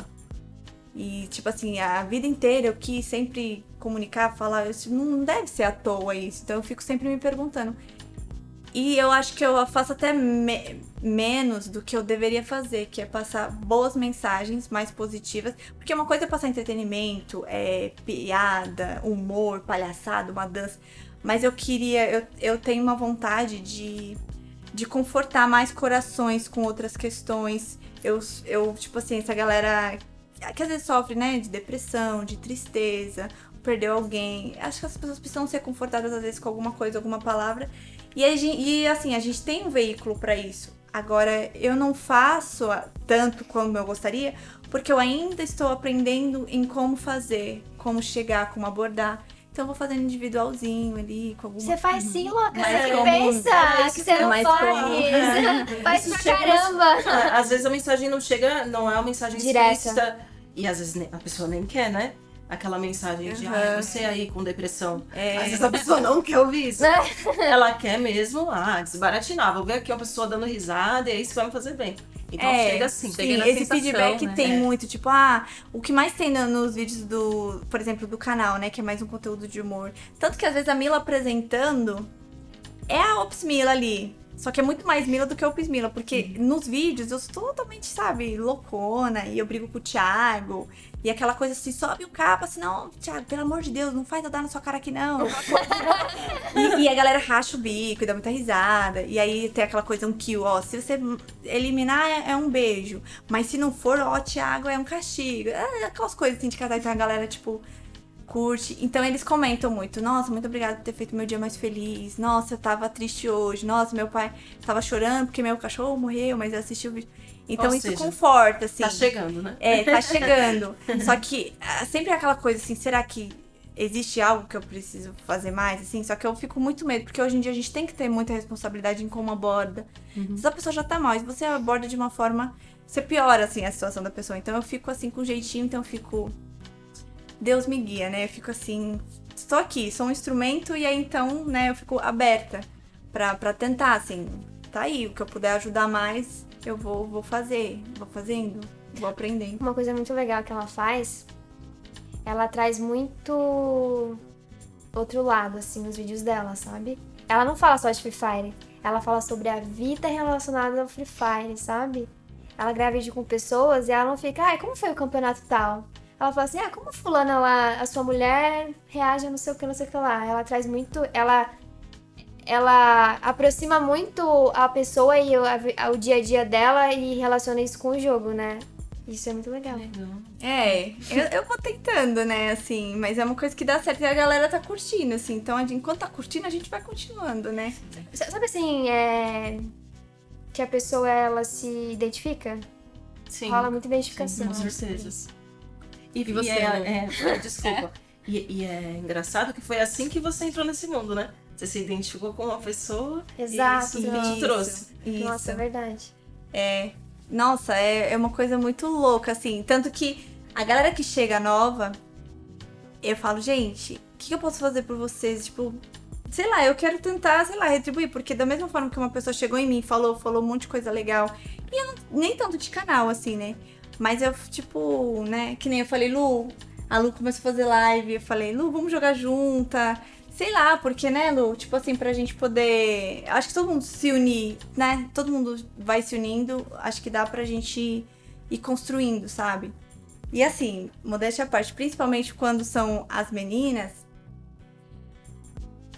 E, tipo assim, a vida inteira eu quis sempre comunicar, falar, isso não deve ser à toa isso. Então eu fico sempre me perguntando. E eu acho que eu faço até me- menos do que eu deveria fazer, que é passar boas mensagens mais positivas. Porque uma coisa é passar entretenimento, é piada, humor, palhaçada, uma dança. Mas eu queria, eu, eu tenho uma vontade de de confortar mais corações com outras questões. Eu, eu, tipo assim, essa galera que às vezes sofre, né, de depressão, de tristeza, perdeu alguém. Acho que as pessoas precisam ser confortadas às vezes com alguma coisa, alguma palavra. E, a gen- e assim, a gente tem um veículo pra isso. Agora, eu não faço tanto como eu gostaria, porque eu ainda estou aprendendo em como fazer, como chegar, como abordar. Então, eu vou fazendo individualzinho ali, com alguma Você faz sim, louca. Mais Você pensa É que você não mais faz. faz Isso pra caramba. Às vezes a mensagem não chega, não é uma mensagem Direta. explícita. E às vezes a pessoa nem quer, né? Aquela mensagem de, Uhum. ah, você aí com depressão. É. Às vezes a pessoa não quer ouvir isso. Ela quer mesmo, ah, desbaratinar. Vou ver aqui uma pessoa dando risada e é isso que vai me fazer bem. Então É, chega assim. Sim, chega na esse sensação, feedback né? tem É. muito, tipo, ah, o que mais tem no- nos vídeos do, por exemplo, do canal, né, que é mais um conteúdo de humor. Tanto que às vezes a Mila apresentando é a Ops Mila ali. Só que é muito mais Mila do que Opis Mila, porque nos vídeos eu sou totalmente, sabe, loucona, e eu brigo com o Thiago, e aquela coisa assim, sobe o capa, assim, não, Thiago, pelo amor de Deus, não faz dar na sua cara aqui não. e, e a galera racha o bico e dá muita risada, e aí tem aquela coisa, um kill, ó, se você eliminar é, é um beijo, mas se não for, ó, Thiago, é um castigo. É, aquelas coisas assim de casar, então a galera, tipo, curte. Então eles comentam muito. Nossa, muito obrigada por ter feito meu dia mais feliz. Nossa, eu tava triste hoje. Nossa, meu pai tava chorando porque meu cachorro morreu, mas eu assisti o vídeo. Então Ou isso seja, conforta, assim. Tá chegando, né? É, tá chegando. Só que ah, sempre é aquela coisa assim, será que existe algo que eu preciso fazer mais, assim? Só que eu fico muito medo, porque hoje em dia a gente tem que ter muita responsabilidade em como aborda. Se a pessoa já tá mal, e você aborda de uma forma, você piora, assim, a situação da pessoa. Então eu fico, assim, com jeitinho, então eu fico... Deus me guia, né? Eu fico assim, estou aqui, sou um instrumento, e aí então, né, eu fico aberta pra tentar, assim, tá aí, o que eu puder ajudar mais, eu vou, vou fazer, vou fazendo, vou aprendendo. Uma coisa muito legal que ela faz, ela traz muito outro lado, assim, nos vídeos dela, sabe? Ela não fala só de Free Fire, ela fala sobre a vida relacionada ao Free Fire, sabe? Ela grava vídeo com pessoas e ela não fica, ai, como foi o campeonato tal? Ela fala assim, ah, como fulana lá, a sua mulher reage a não sei o que, não sei o que lá. Ela traz muito, ela ela aproxima muito a pessoa e o, a- o dia a dia dela e relaciona isso com o jogo, né? Isso é muito legal. Legal. É, eu, eu vou tentando, né, assim, mas é uma coisa que dá certo e a galera tá curtindo, assim. Então, gente- enquanto tá curtindo, a gente vai continuando, né? S- Sabe assim, é... que a pessoa ela se identifica? Sim. Rola muita identificação. Com certeza. E, E você, e é, Lu? é- desculpa. E, e é engraçado que foi assim que você entrou nesse mundo, né? Você se identificou com uma pessoa Exato. e isso que te trouxe. Isso. Nossa, é verdade. É. Nossa, é, é uma coisa muito louca, assim. Tanto que a galera que chega nova, eu falo, gente, o que, que eu posso fazer por vocês? Tipo, sei lá, eu quero tentar, sei lá, retribuir. Porque da mesma forma que uma pessoa chegou em mim, falou, falou um monte de coisa legal. E eu não, nem tanto de canal, assim, né? Mas eu, tipo, né, que nem eu falei, Lu, a Lu começou a fazer live, eu falei, Lu, vamos jogar junta. Sei lá, porque, né, Lu? Tipo assim, pra gente poder. Acho que todo mundo se unir, né? Todo mundo vai se unindo. Acho que dá pra gente ir construindo, sabe? E assim, modéstia à parte, principalmente quando são as meninas,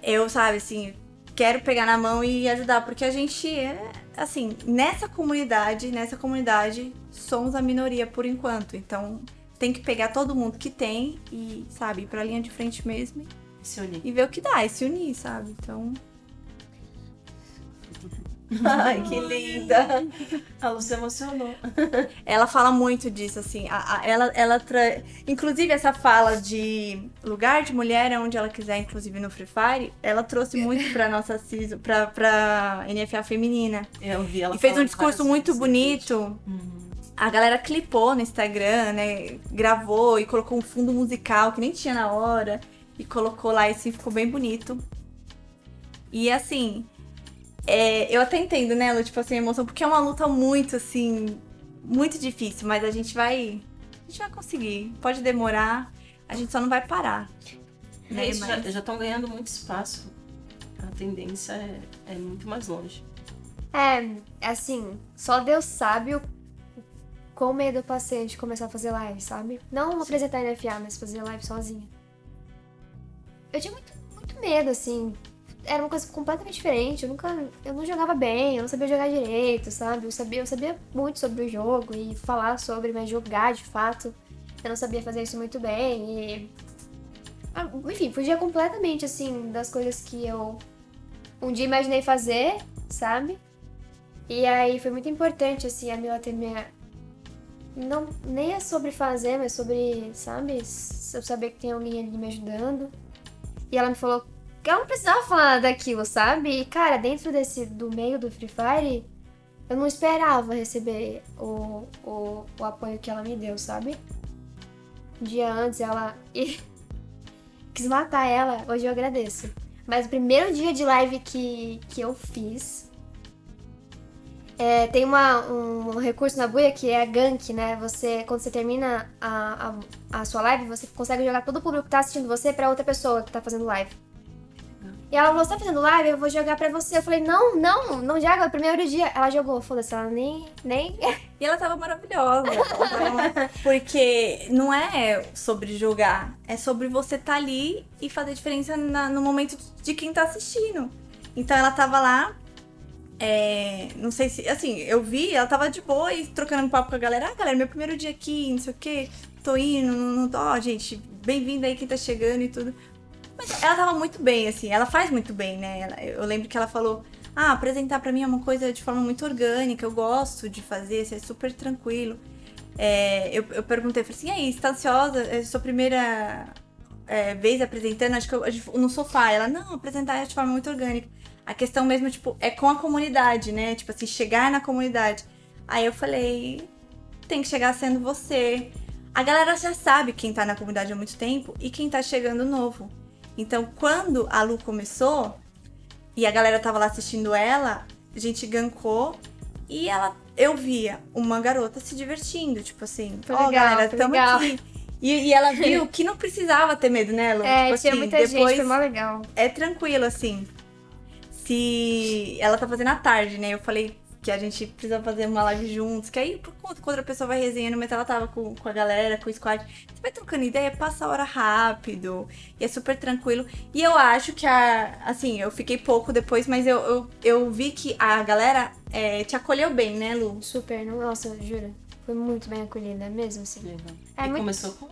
eu, sabe, assim, quero pegar na mão e ajudar, porque a gente é, assim, nessa comunidade, nessa comunidade, somos a minoria por enquanto. Então, tem que pegar todo mundo que tem e, sabe, ir pra linha de frente mesmo Se unir. e ver o que dá, e se unir, sabe? Então, Ai, que linda! A Lu se emocionou. ela fala muito disso, assim. a- a- ela, ela tra... Inclusive, essa fala de lugar de mulher é onde ela quiser, inclusive no Free Fire, ela trouxe muito pra nossa season, pra, pra NFA feminina. Eu vi ela e fez um discurso muito bonito. Uhum. A galera clipou no Instagram, né? Gravou e colocou um fundo musical que nem tinha na hora. E colocou lá e assim ficou bem bonito. E assim, é, eu até entendo, né, Lu, tipo assim, a emoção, porque é uma luta muito, assim, muito difícil, mas a gente vai. A gente vai conseguir. Pode demorar, a gente só não vai parar. Né? Eles Mas- já- já estão ganhando muito espaço. A tendência é, é muito mais longe. É, assim, só Deus sabe o quão medo eu passei de começar a fazer live, sabe? Não apresentar NFA, mas fazer live sozinha. Eu tinha muito, muito medo, assim. Era uma coisa completamente diferente. Eu nunca. Eu não jogava bem, eu não sabia jogar direito, sabe? Eu sabia, eu sabia muito sobre o jogo e falar sobre, mas jogar de fato. Eu não sabia fazer isso muito bem. E. Ah, Enfim, fugia completamente, assim, das coisas que eu um dia imaginei fazer, sabe? E aí foi muito importante, assim, a Mila ter me. Não, nem é sobre fazer, mas sobre, sabe? Eu saber que tem alguém ali me ajudando. E ela me falou que ela não precisava falar daquilo, sabe? E, cara, dentro desse, do meio do Free Fire, eu não esperava receber o, o, o apoio que ela me deu, sabe? Um dia antes ela. quis matar ela, hoje eu agradeço. Mas o primeiro dia de live que, que eu fiz. É, tem uma, um, um recurso na buia que é a gank, né? Você, quando você termina a, a, a sua live, você consegue jogar todo o público que tá assistindo você pra outra pessoa que tá fazendo live. E ela falou, você tá fazendo live? Eu vou jogar pra você. Eu falei, não, não, não joga, é o primeiro dia. Ela jogou, foda-se, ela nem, nem... E ela tava maravilhosa. Porque não é sobre jogar, é sobre você estar tá ali e fazer diferença na- no momento de quem tá assistindo. Então ela tava lá, é, não sei se. Assim, eu vi, ela tava de boa e trocando papo com a galera. Ah, galera, meu primeiro dia aqui, não sei o quê, tô indo, não, tô. Ó, gente, bem-vinda aí quem tá chegando e tudo. Mas ela tava muito bem, assim, ela faz muito bem, né? Ela- eu lembro que ela falou. Ah, apresentar pra mim é uma coisa de forma muito orgânica, eu gosto de fazer, isso é super tranquilo. É, eu, eu perguntei, falei assim, e aí, você tá ansiosa? É sua primeira é, vez apresentando, acho que eu, no sofá. Ela, não, apresentar é de forma muito orgânica. A questão mesmo, tipo, é com a comunidade, né? Tipo assim, chegar na comunidade. Aí eu falei, tem que chegar sendo você. A galera já sabe quem tá na comunidade há muito tempo e quem tá chegando novo. Então, quando a Lu começou e a galera tava lá assistindo ela, a gente gancou e ela eu via uma garota se divertindo, tipo assim, ó, legal, galera, tamo legal. aqui. E, e ela viu que não precisava ter medo, né, Lu? É, tipo tinha assim, muita depois gente, foi mó legal. é tranquilo, assim. Se ela tá fazendo à tarde, né? Eu falei que a gente precisa fazer uma live juntos, que aí, por conta que outra pessoa vai resenhando, mas ela tava com, com a galera, com o squad. Você vai trocando ideia, passa a hora rápido, e é super tranquilo. E eu acho que a. Assim, eu fiquei pouco depois, mas eu, eu, eu vi que a galera é, te acolheu bem, né, Lu? Super, nossa, juro. Foi muito bem acolhida, mesmo assim. É e muito- começou com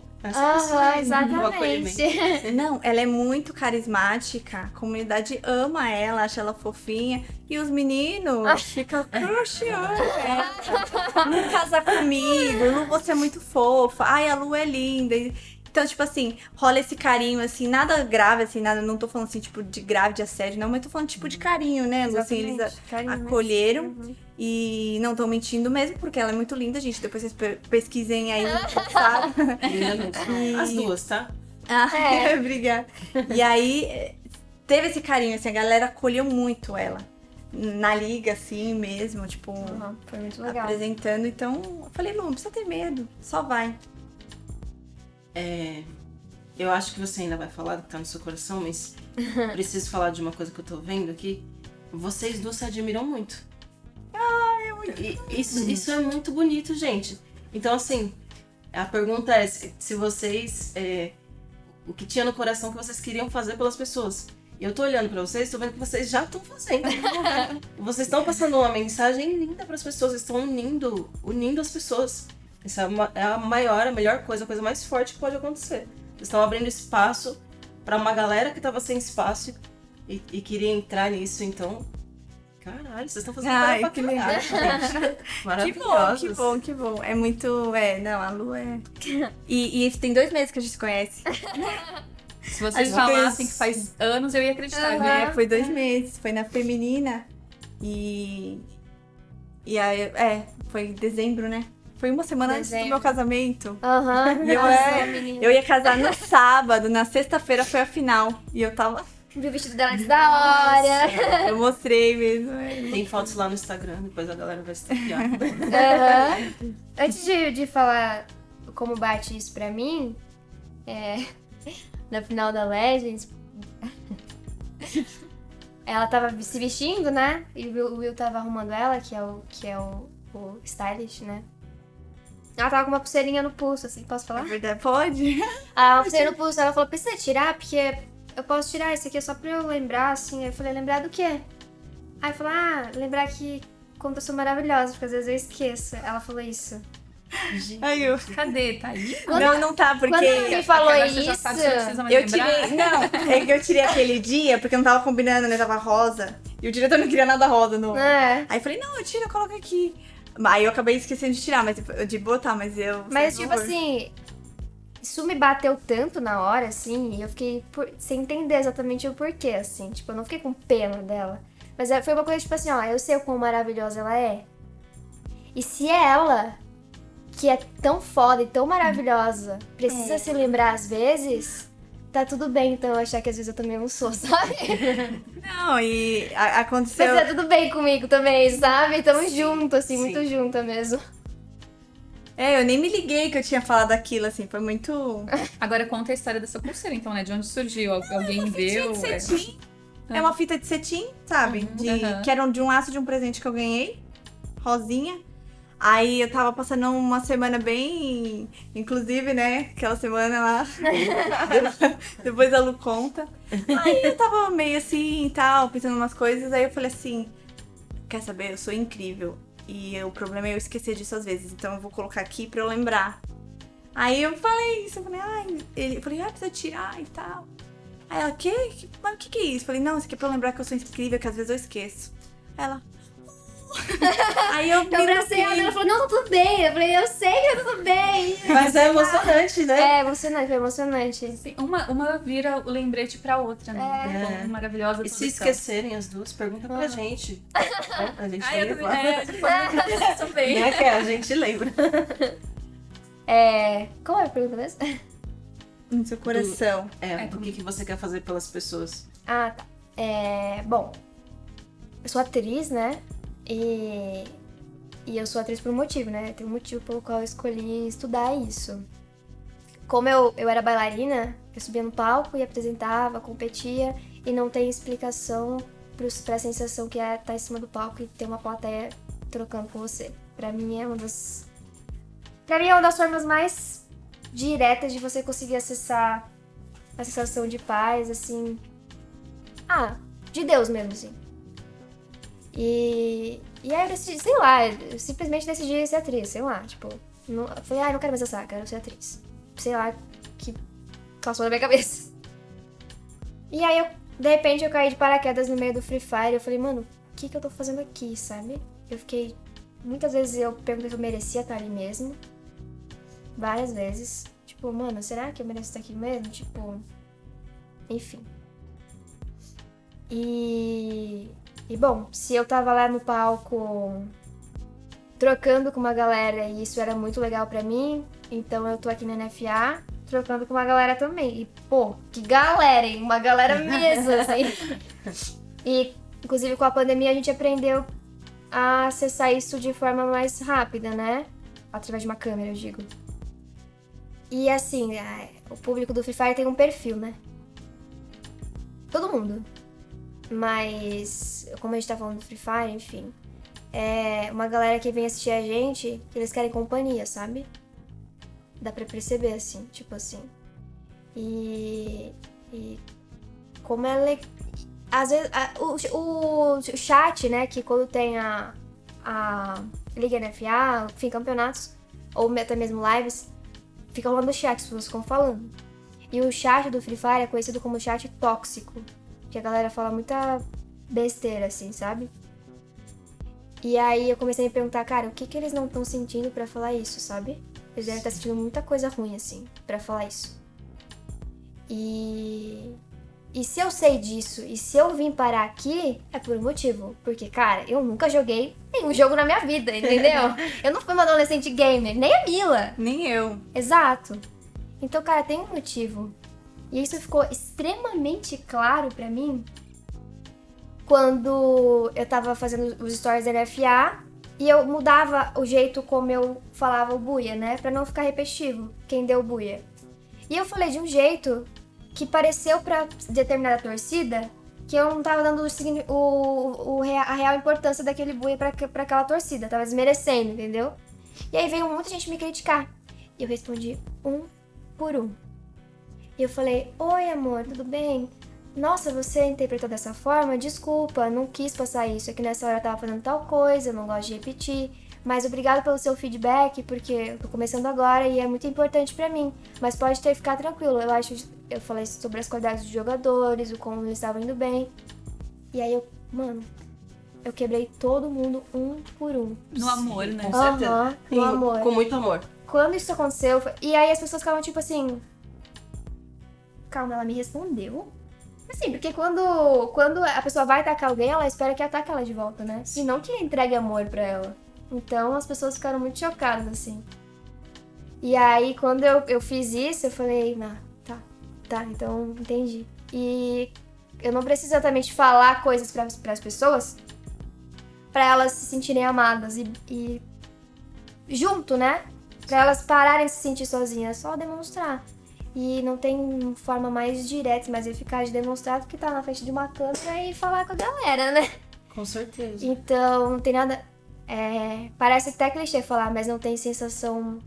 o acolhimento. exatamente. Não, ela é muito carismática, a comunidade ama ela, acha ela fofinha. E os meninos ficam crushando ela. Lu casa comigo, Lu, você é muito fofa. Ai, a Lu é linda. E- Então, tipo assim, rola esse carinho, assim, nada grave, assim, nada. Não tô falando assim, tipo, de grave, de assédio, não, mas tô falando tipo de carinho, né, Lu? Assim, eles Exatamente, carinho, acolheram. Uhum. E não estão mentindo mesmo, porque ela é muito linda, gente. Depois vocês pe- pesquisem aí, sabe? Linda mesmo. As duas, tá? Ah, É. obrigada. E aí, teve esse carinho, assim, a galera acolheu muito ela. Na liga, assim, mesmo, tipo, Uhum, Foi muito legal. apresentando. Então, eu falei, Lu, não precisa ter medo, só vai. É, eu acho que você ainda vai falar do que tá no seu coração, mas preciso falar de uma coisa que eu tô vendo aqui. Vocês duas se admiram muito. Ah, é muito isso, isso é muito bonito, gente. Então, assim, a pergunta é se, se vocês. é, o que tinha no coração que vocês queriam fazer pelas pessoas. E eu tô olhando pra vocês, tô vendo que vocês já estão fazendo. vocês estão passando uma mensagem linda pras pessoas, vocês estão unindo, unindo as pessoas. Essa é, uma- é a maior, a melhor coisa, a coisa mais forte que pode acontecer. Vocês estão abrindo espaço pra uma galera que tava sem espaço e, e queria entrar nisso, então. Caralho, vocês estão fazendo Ai, coisa que pra caralho, gente. Que bom, Maravilhosos. que bom, que bom. É muito. É, não, a Lu é. E, e tem dois meses que a gente se conhece. Se vocês falassem que faz anos, eu ia acreditar, Aham. né? É, foi dois meses, foi na feminina. E. E aí, é, foi em dezembro, né? Foi uma semana antes do Dezembro. meu casamento. Aham. E eu, Nossa, é, eu ia casar no sábado, na sexta-feira foi a final. E eu tava. Vi o vestido dela antes da hora. Eu mostrei mesmo. é. Tem fotos lá no Instagram, depois a galera vai se. Aham. Antes de, de falar como bate isso pra mim, é, na final da Legends, ela tava se vestindo, né? E o Will, o Will tava arrumando ela, que é o, que é o, o stylist, né? Ela tava com uma pulseirinha no pulso, assim, posso É falar? verdade, pode? A pulseira no pulso, ela falou, precisa tirar, porque eu posso tirar isso aqui, é só pra eu lembrar, assim. Aí eu falei, lembrar do quê? Aí eu falei, ah, lembrar que como eu sou maravilhosa, porque às vezes eu esqueço. Ela falou isso. Aí eu. Cadê? Tá aí? Não, não tá, porque. Quando ela me falou isso, já sabe, Eu lembrar. tirei. Não, é que eu tirei aquele dia, porque não tava combinando, né? Tava rosa. E o diretor não queria nada rosa no. é. Aí eu falei, não, eu tiro, eu coloco aqui. Aí eu acabei esquecendo de tirar, mas de botar, mas eu. Mas, tipo favor. assim, isso me bateu tanto na hora, assim, e eu fiquei por- sem entender exatamente o porquê, assim. Tipo, eu não fiquei com pena dela. Mas é- foi uma coisa, tipo assim, ó, eu sei o quão maravilhosa ela é. E se ela, que é tão foda e tão maravilhosa, precisa É. se lembrar às vezes, tá tudo bem, então eu achar que às vezes eu também não sou, sabe? Não, e a- aconteceu. Mas tá tudo bem comigo também, sabe? Tamo junto, assim, sim. muito junta mesmo. É, eu nem me liguei que eu tinha falado aquilo, assim, foi muito. Agora conta a história dessa pulseira, então, né? De onde surgiu? Al- Alguém deu? É. cetim. É uma fita de cetim, sabe? De, Aham. Que era de um laço de um presente que eu ganhei. Rosinha. Aí eu tava passando uma semana bem. Inclusive, né? Aquela semana lá. Depois a Lu conta. Aí eu tava meio assim e tal, pensando umas coisas. Aí eu falei assim: Quer saber? Eu sou incrível. E o problema é eu esquecer disso às vezes. Então eu vou colocar aqui pra eu lembrar. Aí eu falei isso. Eu falei: Ai, ele, eu falei: Ah, precisa tirar e tal. Aí ela: Que? Mas o que, que é isso? Eu falei: Não, isso aqui é pra eu lembrar que eu sou incrível, que às vezes eu esqueço. Aí ela. Aí eu Eu me abracei ela e ela falou, não, tá tudo bem. Eu falei, eu sei que tá tudo bem. Mas é emocionante, né? É emocionante, foi emocionante. Sim, Uma, uma vira o lembrete pra outra, né? É. Bom, maravilhosa E se esquecerem as duas, pergunta pra gente. Né? A gente Ah, eu lembra. também, é, a gente pode também. Que a gente lembra. É. Qual é a pergunta mesmo? No seu coração. É, É, o que, que você quer fazer pelas pessoas? Ah, tá. É. Bom. Eu sou atriz, né? E. E eu sou atriz por um motivo, né? Tem um motivo pelo qual eu escolhi estudar isso. Como eu, eu era bailarina, eu subia no palco e apresentava, competia, e não tem explicação pros- pra sensação que é estar em cima do palco e ter uma plateia trocando com você. Pra mim é uma das. Pra mim é uma das formas mais diretas de você conseguir acessar a sensação de paz, assim. Ah, de Deus mesmo, assim. E. E aí eu decidi, sei lá, eu simplesmente decidi ser atriz, sei lá, tipo. Não, falei, ah, não quero mais essa, quero ser atriz. Sei lá, que passou na minha cabeça. E aí eu, de repente, eu caí de paraquedas no meio do Free Fire. Eu falei, mano, o que, que eu tô fazendo aqui, sabe? Eu fiquei. Muitas vezes eu perguntei se eu merecia estar ali mesmo. Várias vezes. Tipo, mano, será que eu mereço estar aqui mesmo? Tipo. Enfim. E. E bom, se eu tava lá no palco trocando com uma galera e isso era muito legal pra mim, então eu tô aqui na NFA trocando com uma galera também. E, pô, que galera, hein? Uma galera mesmo, assim. E, inclusive, com a pandemia a gente aprendeu a acessar isso de forma mais rápida, né? Através de uma câmera, eu digo. E assim, a- o público do Free Fire tem um perfil, né? Todo mundo. Mas, como a gente tá falando do Free Fire, enfim. É uma galera que vem assistir a gente, que eles querem companhia, sabe? Dá pra perceber, assim, tipo assim. E. E. Como é le... Às vezes. a- o, o, o chat, né, que quando tem a. A Liga NFA, enfim, campeonatos, ou até mesmo lives, fica rolando chat, as pessoas ficam falando. E o chat do Free Fire é conhecido como chat tóxico. Que a galera fala muita besteira, assim, sabe? E aí eu comecei a me perguntar, cara, o que que eles não estão sentindo pra falar isso, sabe? Eles devem estar sentindo muita coisa ruim, assim, pra falar isso. E. E se eu sei disso e se eu vim parar aqui, é por um motivo. Porque, cara, eu nunca joguei nenhum jogo na minha vida, entendeu? eu não fui uma adolescente gamer, nem a Mila. Nem eu. Exato. Então, cara, tem um motivo. E isso ficou extremamente claro pra mim quando eu tava fazendo os stories da NFA e eu mudava o jeito como eu falava o buia, né? Pra não ficar repetitivo quem deu buia. E eu falei de um jeito que pareceu pra determinada torcida que eu não tava dando o, o- o a real importância daquele buia pra, pra aquela torcida, tava desmerecendo, entendeu? E aí veio muita gente me criticar. E eu respondi um por um. E eu falei: Oi, amor, tudo bem? Nossa, você interpretou dessa forma? Desculpa, não quis passar isso. É que nessa hora eu tava fazendo tal coisa, eu não gosto de repetir. Mas obrigado pelo seu feedback, porque eu tô começando agora e é muito importante pra mim. Mas pode ter ficar tranquilo. Eu acho. Eu falei sobre as qualidades dos jogadores, o como eles estavam indo bem. E aí eu, mano, eu quebrei todo mundo um por um. No amor, né? Com certeza. Sim, no amor. Com muito amor. Quando isso aconteceu, e aí as pessoas ficavam tipo assim. Calma, ela me respondeu. Assim, porque quando, quando a pessoa vai atacar alguém, ela espera que ataque ela de volta, né? E não que entregue amor pra ela. Então as pessoas ficaram muito chocadas, assim. E aí, quando eu, eu fiz isso, eu falei, não, tá, tá, então entendi. E eu não preciso exatamente falar coisas para as pessoas pra elas se sentirem amadas e, e junto, né? Pra elas pararem de se sentir sozinhas, é só demonstrar. E não tem forma mais direta, mais eficaz de demonstrar do que tá na frente de uma câmera e falar com a galera, né? Com certeza. Então, não tem nada. é, parece até clichê falar, mas não tem sensação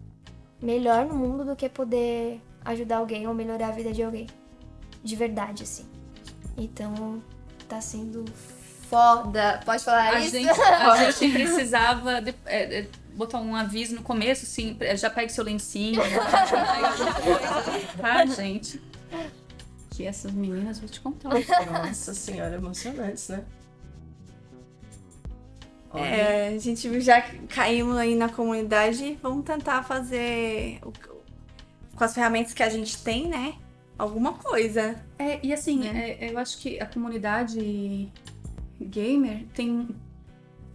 melhor no mundo do que poder ajudar alguém ou melhorar a vida de alguém. De verdade, assim. Então, tá sendo foda. Pode falar A isso? gente, a gente precisava de- é, é, botar um aviso no começo, assim, já pegue seu lencinho. tá, gente? Que essas meninas, vou te contar. Nossa senhora, emocionantes, né? Olha, É, a gente já caímos aí na comunidade, vamos tentar fazer o- com as ferramentas que a gente tem, né? Alguma coisa. É, e assim, Né? é, eu acho que a comunidade gamer tem.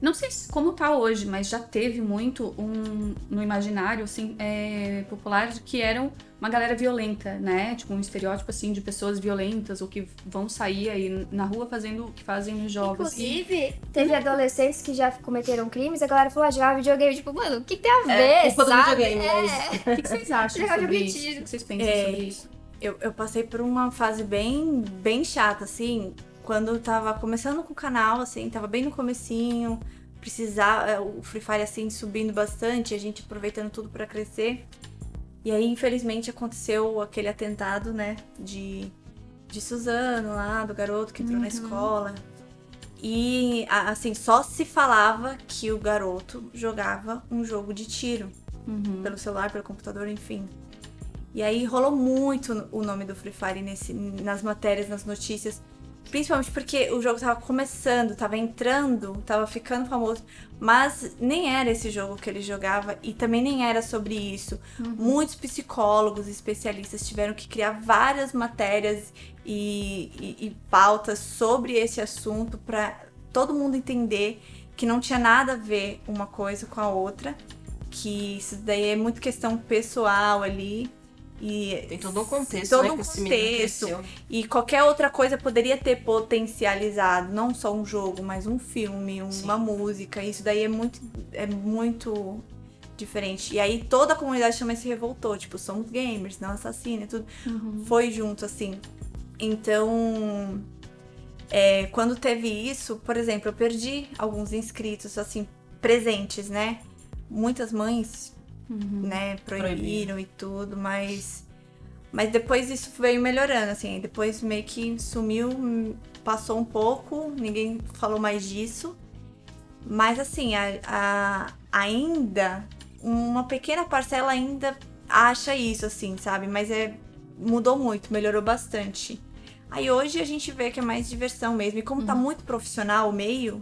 Não sei se- como tá hoje, mas já teve muito um no imaginário assim, é, popular de que eram uma galera violenta, né? Tipo, um estereótipo assim de pessoas violentas ou que vão sair aí na rua fazendo o que fazem nos jogos. E- Inclusive, teve adolescentes que já cometeram crimes, a galera falou, ah, jogava videogame, tipo, mano, o que tem a ver, É, culpa do sabe? videogame, É. mas- O que, vocês acham sobre isso? O que vocês pensam É. sobre isso? Eu, eu passei por uma fase bem, bem chata, assim, quando eu tava começando com o canal, assim, tava bem no comecinho, precisar, é, o Free Fire, assim, subindo bastante, a gente aproveitando tudo pra crescer. E aí, infelizmente, aconteceu aquele atentado, né, de, de Suzano lá, do garoto que entrou na escola. E, assim, só se falava que o garoto jogava um jogo de tiro Uhum. pelo celular, pelo computador, enfim. E aí rolou muito o nome do Free Fire nesse, nas matérias, nas notícias. Principalmente porque o jogo tava começando, tava entrando, tava ficando famoso. Mas nem era esse jogo que ele jogava e também nem era sobre isso. Muitos psicólogos, especialistas tiveram que criar várias matérias e, e- e pautas sobre esse assunto para todo mundo entender que não tinha nada a ver uma coisa com a outra que isso daí é muito questão pessoal ali. E Tem todo um contexto, todo né? um contexto. E qualquer outra coisa poderia ter potencializado, não só um jogo, mas um filme, uma música. Isso daí é muito, é muito diferente. E aí toda a comunidade também se revoltou, tipo, somos gamers, não assassino e tudo. Foi junto, assim. Então, é, quando teve isso, por exemplo, eu perdi alguns inscritos, assim, presentes, né? Muitas mães, né, proibiram e tudo, mas. Mas depois isso veio melhorando, assim. Depois meio que sumiu, passou um pouco, ninguém falou mais disso. Mas assim, a, a- ainda, uma pequena parcela ainda acha isso, assim, sabe? Mas é. Mudou muito, melhorou bastante. Aí hoje a gente vê que é mais diversão mesmo. E como tá muito profissional o meio,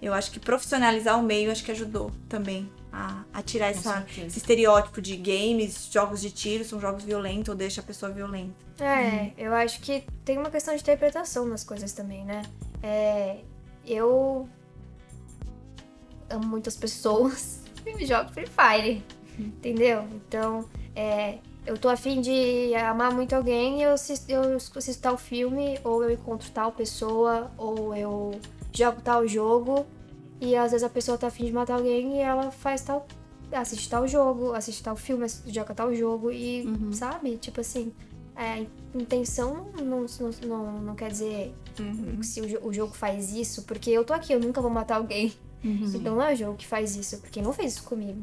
eu acho que profissionalizar o meio acho que ajudou também a, a tirar essa, esse estereótipo de games, jogos de tiro, são jogos violentos ou deixa a pessoa violenta. É, eu acho que tem uma questão de interpretação nas coisas também, né? É, eu amo muitas pessoas e jogo Free Fire, entendeu? Então, é, eu tô afim de amar muito alguém e eu assisto, eu assisto tal filme, ou eu encontro tal pessoa, ou eu jogo tal jogo, e às vezes a pessoa tá afim de matar alguém e ela faz tal. assiste tal jogo, assiste tal filme, assiste- joga tal jogo, e sabe? Tipo assim, é, intenção não, não, não, não quer dizer se o, o jogo faz isso, porque eu tô aqui, eu nunca vou matar alguém. Então não é o jogo que faz isso, porque não fez isso comigo.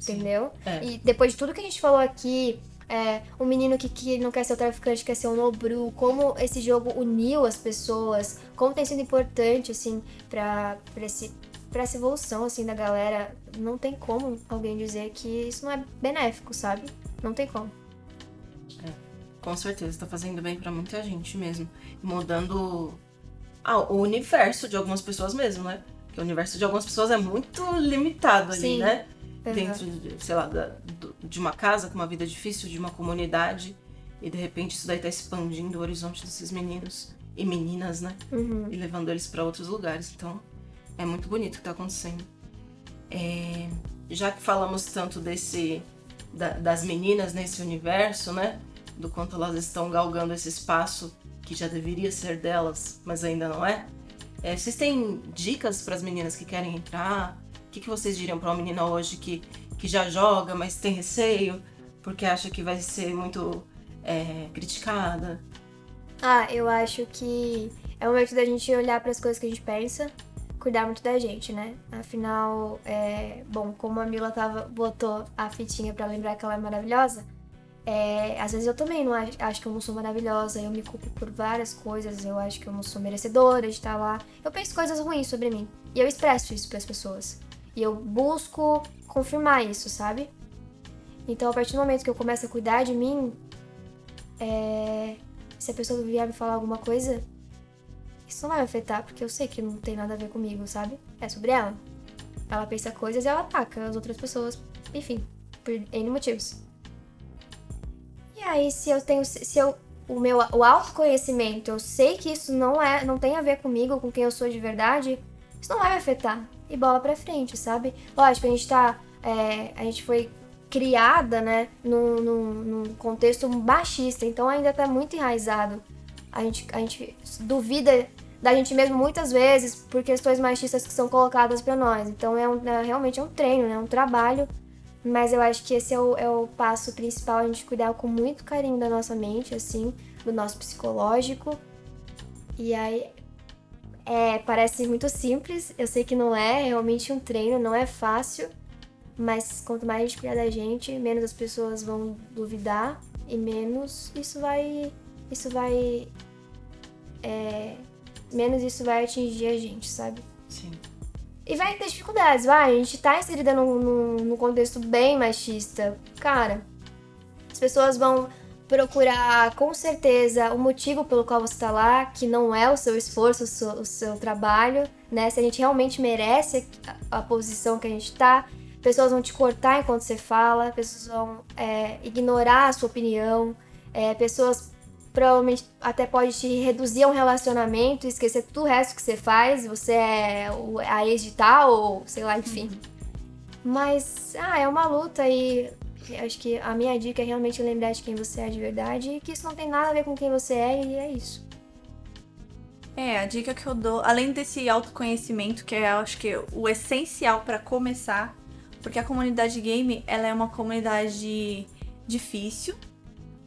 Entendeu? É. E depois de tudo que a gente falou aqui, é, um menino que, que não quer ser o traficante, quer ser um nobru, como esse jogo uniu as pessoas, como tem sido importante, assim, pra, pra, esse, pra essa evolução, assim, da galera. Não tem como alguém dizer que isso não é benéfico, sabe? Não tem como. Com certeza, tá fazendo bem pra muita gente mesmo. Mudando ah, o universo de algumas pessoas mesmo, né? Porque o universo de algumas pessoas é muito limitado ali, Sim. né? Uhum. Dentro, de, sei lá, da- de uma casa com uma vida difícil, de uma comunidade. E de repente isso daí tá expandindo o horizonte desses meninos e meninas, né? Uhum. E levando eles pra outros lugares. Então, é muito bonito o que tá acontecendo. É, já que falamos tanto desse da- das meninas nesse universo, né? Do quanto elas estão galgando esse espaço que já deveria ser delas, mas ainda não é. É, vocês têm dicas para as meninas que querem entrar? O que, que vocês diriam para uma menina hoje que, que já joga, mas tem receio porque acha que vai ser muito é criticada? Ah, eu acho que é o momento da gente olhar para as coisas que a gente pensa, cuidar muito da gente, né? Afinal, é, bom, como a Mila tava, botou a fitinha para lembrar que ela é maravilhosa, é, às vezes eu também não acho, acho, que eu não sou maravilhosa, eu me culpo por várias coisas, eu acho que eu não sou merecedora de estar lá. Eu penso coisas ruins sobre mim e eu expresso isso para as pessoas. E eu busco confirmar isso, sabe? Então, a partir do momento que eu começo a cuidar de mim, é, se a pessoa vier me falar alguma coisa, isso não vai me afetar, porque eu sei que não tem nada a ver comigo, sabe? É sobre ela. Ela pensa coisas e ela ataca as outras pessoas, enfim, por N motivos. E aí, se eu tenho. Se eu. O meu o autoconhecimento, eu sei que isso não é. não tem a ver comigo, com quem eu sou de verdade, isso não vai me afetar. E bola pra frente, sabe? Lógico, a gente tá. É, a gente foi criada, né, num, num, num, contexto machista, então ainda tá muito enraizado. A gente, a gente duvida da gente mesmo muitas vezes por questões machistas que são colocadas para nós. Então é, um, é realmente é um treino, né, um trabalho mas eu acho que esse é o, é o passo principal, a gente cuidar com muito carinho da nossa mente, assim, do nosso psicológico. E aí, é, parece muito simples, eu sei que não é, é realmente um treino, não é fácil, mas quanto mais a gente cuidar da gente, menos as pessoas vão duvidar e menos isso vai. Isso vai. É, menos isso vai atingir a gente, sabe? Sim. E vai ter dificuldades, vai. A gente tá inserida num, num, num contexto bem machista. Cara, as pessoas vão procurar com certeza o motivo pelo qual você tá lá, que não é o seu esforço, o seu, o seu trabalho, né? Se a gente realmente merece a, a, posição que a gente tá. Pessoas vão te cortar enquanto você fala, pessoas vão é, ignorar a sua opinião, é, pessoas provavelmente até pode te reduzir a um relacionamento e esquecer tudo o resto que você faz, você é a ex de tal, ou sei lá, enfim. Mas, ah, é uma luta e acho que a minha dica é realmente lembrar de quem você é de verdade e que isso não tem nada a ver com quem você é e é isso. É, a dica que eu dou, além desse autoconhecimento, que é, acho que o essencial para começar, porque a comunidade game, ela é uma comunidade difícil,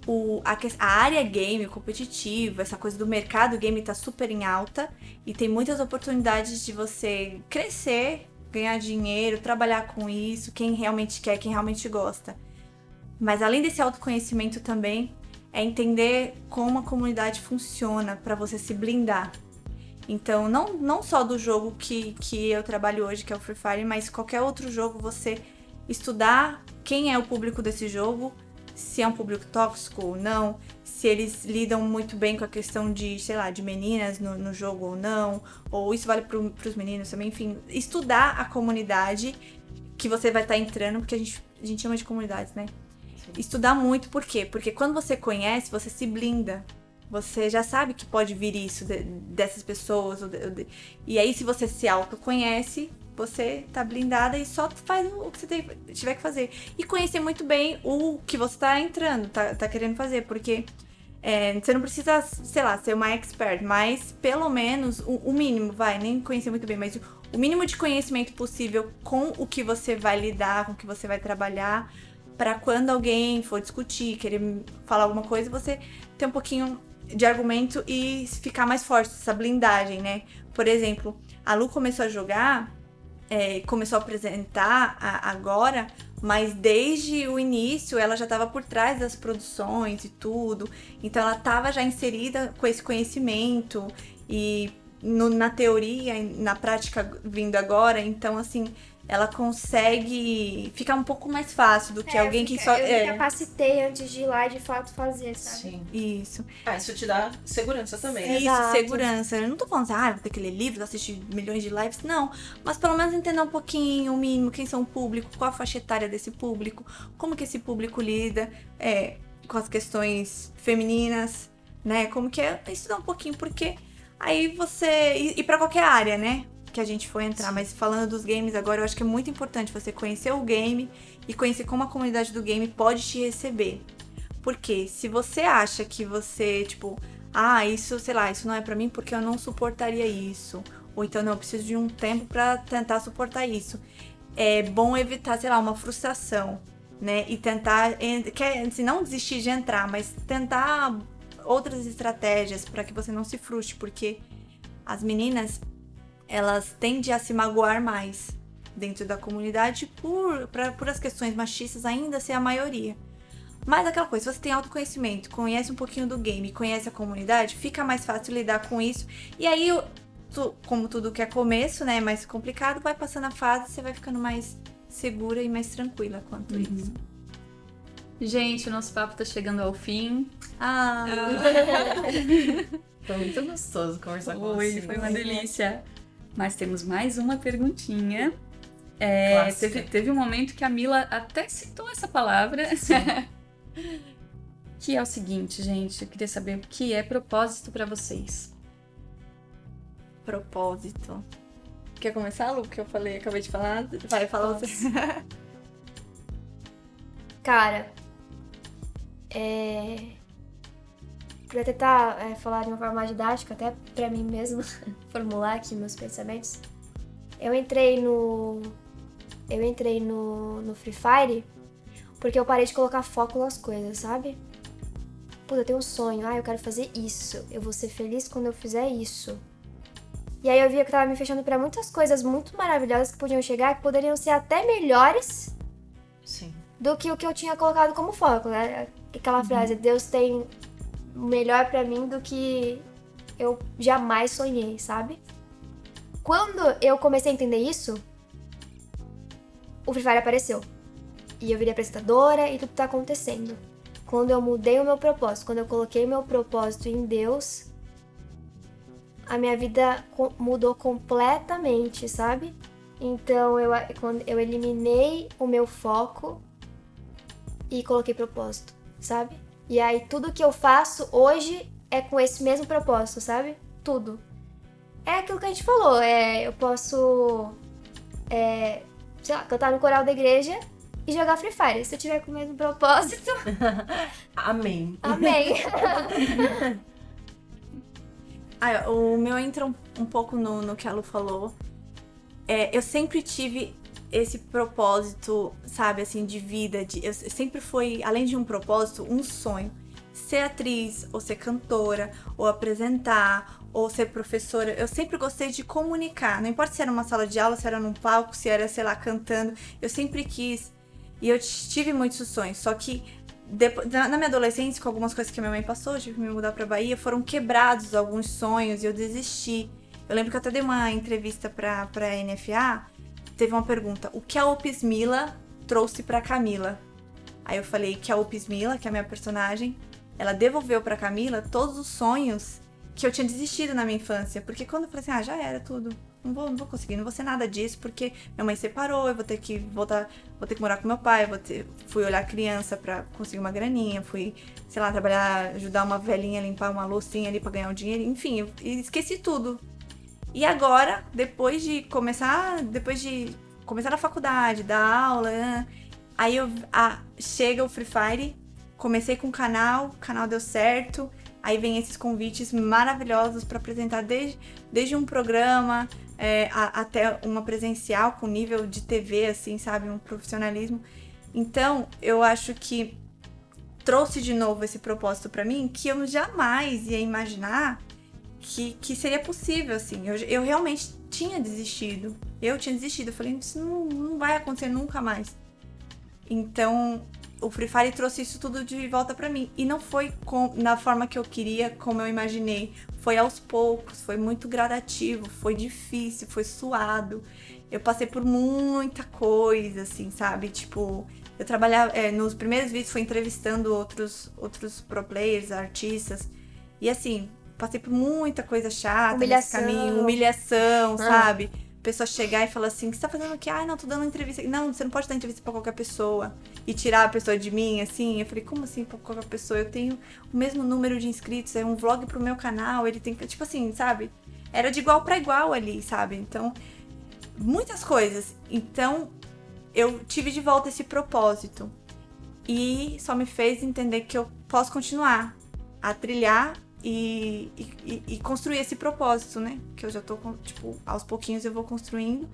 o, a, a, área game, competitiva, essa coisa do mercado game tá super em alta e tem muitas oportunidades de você crescer, ganhar dinheiro, trabalhar com isso, quem realmente quer, quem realmente gosta. Mas além desse autoconhecimento também é entender como a comunidade funciona para você se blindar. Então, não, não só do jogo que, que eu trabalho hoje, que é o Free Fire, mas qualquer outro jogo, você estudar quem é o público desse jogo, se é um público tóxico ou não, se eles lidam muito bem com a questão de, sei lá, de meninas no, no jogo ou não, ou isso vale para os meninos também, enfim, estudar a comunidade que você vai estar tá entrando, porque a gente, a gente chama de comunidades, né? Estudar muito, por quê? Porque quando você conhece, você se blinda. Você já sabe que pode vir isso de, dessas pessoas. E aí, se você se autoconhece, você tá blindada e só faz o que você tiver que fazer. E conhecer muito bem o que você tá entrando, tá, tá querendo fazer, porque é, você não precisa, sei lá, ser uma expert, mas pelo menos o, o mínimo, vai, nem conhecer muito bem, mas o mínimo de conhecimento possível com o que você vai lidar, com o que você vai trabalhar, para quando alguém for discutir, querer falar alguma coisa, você ter um pouquinho de argumento e ficar mais forte, essa blindagem, né? Por exemplo, a Lu começou a jogar é, começou a apresentar a, agora, mas desde o início ela já estava por trás das produções e tudo. Então ela estava já inserida com esse conhecimento e no, na teoria, na prática vindo agora. Então, assim, ela consegue ficar um pouco mais fácil do que é, alguém fica, que só. Eu é. me capacitei antes de ir lá e de fato fazer, sabe? Sim. Isso. Ah, isso te dá segurança também. Isso, Exato. segurança. Eu não tô falando assim, ah, vou ter que ler livros, assistir milhões de lives. Não. Mas pelo menos entender um pouquinho, o mínimo, quem são o público, qual a faixa etária desse público, como que esse público lida é, com as questões femininas, né? Como que é estudar um pouquinho, porque aí você. E, e para qualquer área, né? Que a gente foi entrar, mas falando dos games agora, eu acho que é muito importante você conhecer o game e conhecer como a comunidade do game pode te receber. Porque se você acha que você, tipo, ah, isso, sei lá, isso não é para mim porque eu não suportaria isso, ou então não, eu preciso de um tempo para tentar suportar isso. É bom evitar, sei lá, uma frustração. né? E tentar, en- quer, assim, não desistir de entrar, mas tentar outras estratégias para que você não se frustre, porque as meninas, elas tendem a se magoar mais dentro da comunidade por, pra, por as questões machistas ainda ser a maioria. Mas aquela coisa, se você tem autoconhecimento, conhece um pouquinho do game, conhece a comunidade, fica mais fácil lidar com isso. E aí, tu- como tudo que é começo, né, é mais complicado, vai passando a fase, você vai ficando mais segura e mais tranquila quanto isso. Gente, o nosso papo tá chegando ao fim. Ah, Foi muito gostoso conversar com Foi, você. foi uma delícia. Mas temos mais uma perguntinha. É, teve, teve um momento que a Mila até citou essa palavra. que é o seguinte, gente. Eu queria saber o que é propósito pra vocês. propósito. Quer começar, Lu? Que eu falei, acabei de falar. Vai, fala você. Cara, é... Pra tentar é, falar de uma forma mais didática, até pra mim mesmo, formular aqui meus pensamentos. Eu entrei no... Eu entrei no, no Free Fire porque eu parei de colocar foco nas coisas, sabe? Puta, eu tenho um sonho. Ah, eu quero fazer isso. Eu vou ser feliz quando eu fizer isso. E aí eu via que tava me fechando pra muitas coisas muito maravilhosas que podiam chegar, que poderiam ser até melhores Sim. do que o que eu tinha colocado como foco, né? Aquela frase, Deus tem melhor pra mim do que eu jamais sonhei, sabe? Quando eu comecei a entender isso, o Free Fire apareceu. E eu virei apresentadora e tudo tá acontecendo. Quando eu mudei o meu propósito, quando eu coloquei meu propósito em Deus, a minha vida mudou completamente, sabe? Então eu, quando eu eliminei o meu foco e coloquei propósito, sabe? E aí tudo que eu faço hoje é com esse mesmo propósito, sabe? Tudo. É aquilo que a gente falou, é, eu posso, é, sei lá, cantar no coral da igreja e jogar Free Fire. Se eu tiver com o mesmo propósito, Amém. amém. Ah, o meu entra um, um pouco no, no que a Lu falou. É, eu sempre tive esse propósito, sabe, assim, de vida. De, eu sempre foi, além de um propósito, um sonho. Ser atriz, ou ser cantora, ou apresentar, ou ser professora. Eu sempre gostei de comunicar. Não importa se era uma sala de aula, se era num palco, se era, sei lá, cantando. Eu sempre quis. E eu tive muitos sonhos. Só que depois, na minha adolescência, com algumas coisas que minha mãe passou, tive que me mudar pra Bahia, foram quebrados alguns sonhos e eu desisti. Eu lembro que eu até dei uma entrevista pra, pra NFA, teve uma pergunta: o que a Opis Mila trouxe pra Camila? Aí eu falei que a Opis Mila, que é a minha personagem, ela devolveu pra Camila todos os sonhos que eu tinha desistido na minha infância. Porque quando eu falei assim, ah, já era tudo. Não vou, não vou conseguir, não vou ser nada disso, porque minha mãe separou, eu vou ter que voltar, vou ter que morar com meu pai, vou ter, fui olhar criança pra conseguir uma graninha, fui, sei lá, trabalhar, ajudar uma velhinha a limpar uma loucinha ali pra ganhar um dinheiro, enfim, esqueci tudo. E agora, depois de começar, depois de começar na faculdade, dar aula, né, aí eu, ah, chega o Free Fire, comecei com o canal, o canal deu certo, aí vem esses convites maravilhosos pra apresentar desde, desde um programa é, a- até uma presencial com nível de TV, assim, sabe, um profissionalismo. Então, eu acho que trouxe de novo esse propósito pra mim que eu jamais ia imaginar que, que seria possível, assim. Eu, eu realmente tinha desistido. Eu tinha desistido. Eu falei, isso não, não vai acontecer nunca mais. Então, o Free Fire trouxe isso tudo de volta pra mim. E não foi com, na forma que eu queria, como eu imaginei. Foi aos poucos, foi muito gradativo, foi difícil, foi suado. Eu passei por muita coisa, assim, sabe? Tipo, eu trabalhava. é, nos primeiros vídeos foi entrevistando outros, outros pro players, artistas. E assim, passei por muita coisa chata Humilhação. nesse caminho, humilhação, Ah. sabe? Pessoa chegar e falar assim, o que você tá fazendo aqui? Ai, não, tô dando entrevista. Não, você não pode dar entrevista pra qualquer pessoa. E tirar a pessoa de mim, assim. Eu falei, como assim pra qualquer pessoa? Eu tenho o mesmo número de inscritos, é um vlog pro meu canal, ele tem que. Tipo assim, sabe? Era de igual pra igual ali, sabe? Então, muitas coisas. Então, eu tive de volta esse propósito. E só me fez entender que eu posso continuar a trilhar e, e, e construir esse propósito, né? Que eu já tô, com- tipo, aos pouquinhos eu vou construindo.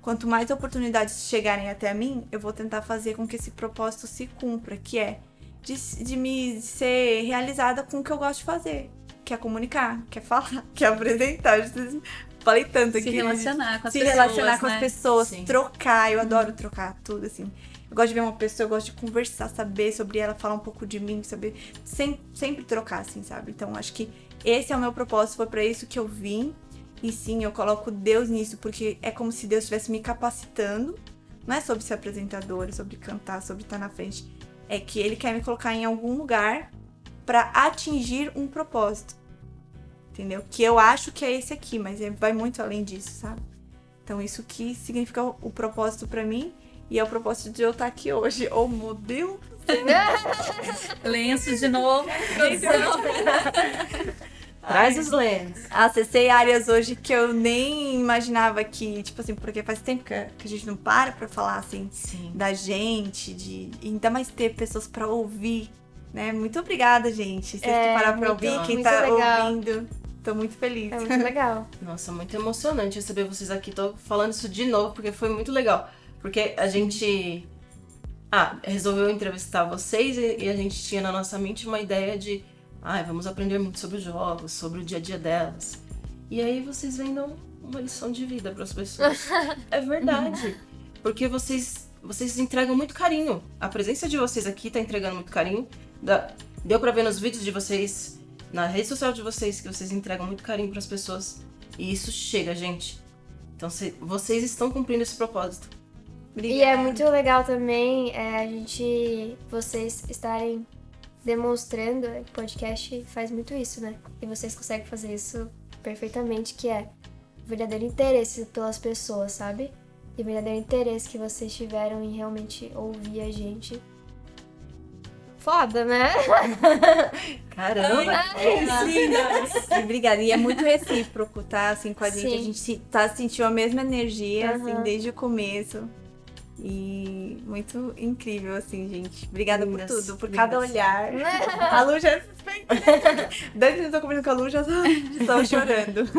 quanto mais oportunidades chegarem até mim, eu vou tentar fazer com que esse propósito se cumpra, que é de, de me ser realizada com o que eu gosto de fazer. Que é comunicar, que é falar, que é apresentar. Falei tanto aqui. Se relacionar com as se pessoas. relacionar com né? as pessoas, Sim. trocar. Eu adoro trocar tudo, assim. Eu gosto de ver uma pessoa, eu gosto de conversar, saber sobre ela, falar um pouco de mim, saber. Sem, sempre trocar, assim, sabe? Então, acho que esse é o meu propósito, foi pra isso que eu vim. E sim, eu coloco Deus nisso, porque é como se Deus estivesse me capacitando. Não é sobre ser apresentadora, sobre cantar, sobre estar na frente. É que Ele quer me colocar em algum lugar pra atingir um propósito. Entendeu? Que eu acho que é esse aqui, mas ele vai muito além disso, sabe? Então, isso que significa o, propósito pra mim. E é o propósito de eu estar aqui hoje. Oh, meu Deus! Lenço de novo. Traz os lenços. Acessei áreas hoje que eu nem imaginava que, tipo assim, porque faz tempo que a, que a gente não para pra falar, assim, Sim. da gente, de ainda mais ter pessoas pra ouvir, né? Muito obrigada, gente. Vocês É, que pararam pra muito- ouvir, quem muito tá legal. ouvindo. Tô muito feliz. É muito legal. Nossa, muito emocionante receber vocês aqui. Tô falando isso de novo porque foi muito legal. Porque a gente. Ah, resolveu entrevistar vocês e, e a gente tinha na nossa mente uma ideia de. Ah, vamos aprender muito sobre os jogos, sobre o dia a dia delas. E aí vocês vêm dar um- uma lição de vida para as pessoas. é verdade. Porque vocês, vocês entregam muito carinho. A presença de vocês aqui tá entregando muito carinho. Deu pra ver nos vídeos de vocês, na rede social de vocês, que vocês entregam muito carinho para as pessoas. E isso chega, gente. Então cê- vocês estão cumprindo esse propósito. E é muito legal também é, a gente, vocês estarem demonstrando, o podcast faz muito isso, né? E vocês conseguem fazer isso perfeitamente, que é o verdadeiro interesse pelas pessoas, sabe? E o verdadeiro interesse que vocês tiveram em realmente ouvir a gente. Foda, né? Caramba! E Obrigada. E é muito recíproco, tá? Assim, com a gente. Sim. A gente tá, sentiu a mesma energia, assim, Aham. desde o começo. E muito incrível, assim, gente. Obrigada Lindas, por tudo, por lindas. cada olhar. A Lu já é. Dez minutos eu conversando com a Lu, já estava chorando.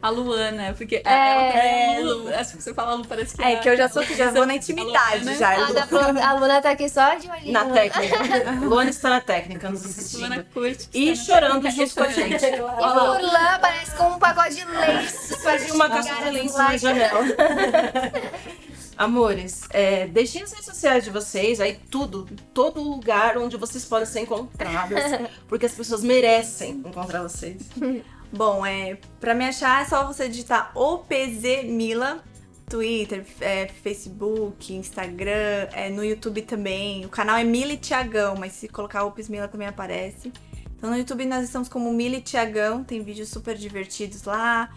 A Luana, porque É. ela tem Lu, acho que você fala Lu, parece que É, que eu já sou, já vou na intimidade, Luana. já. A, da Lu- a Luna tá aqui só de olhinho. Na técnica. Luana está na técnica, nos Luana assistindo. curte. E chorando junto com a gente. E Furlan parece com um pacote de lenços. Fazia uma caixa de lenços na janela. Amores, é, deixem as redes sociais de vocês, aí tudo, todo lugar onde vocês podem ser encontradas, porque as pessoas merecem encontrar vocês. Bom, é, pra me achar é só você digitar OPZ Mila, Twitter, é, Facebook, Instagram, é, no YouTube também. O canal é Mila e Tiagão, mas se colocar OPZ Mila também aparece. Então no YouTube nós estamos como Mila e Tiagão, tem vídeos super divertidos lá,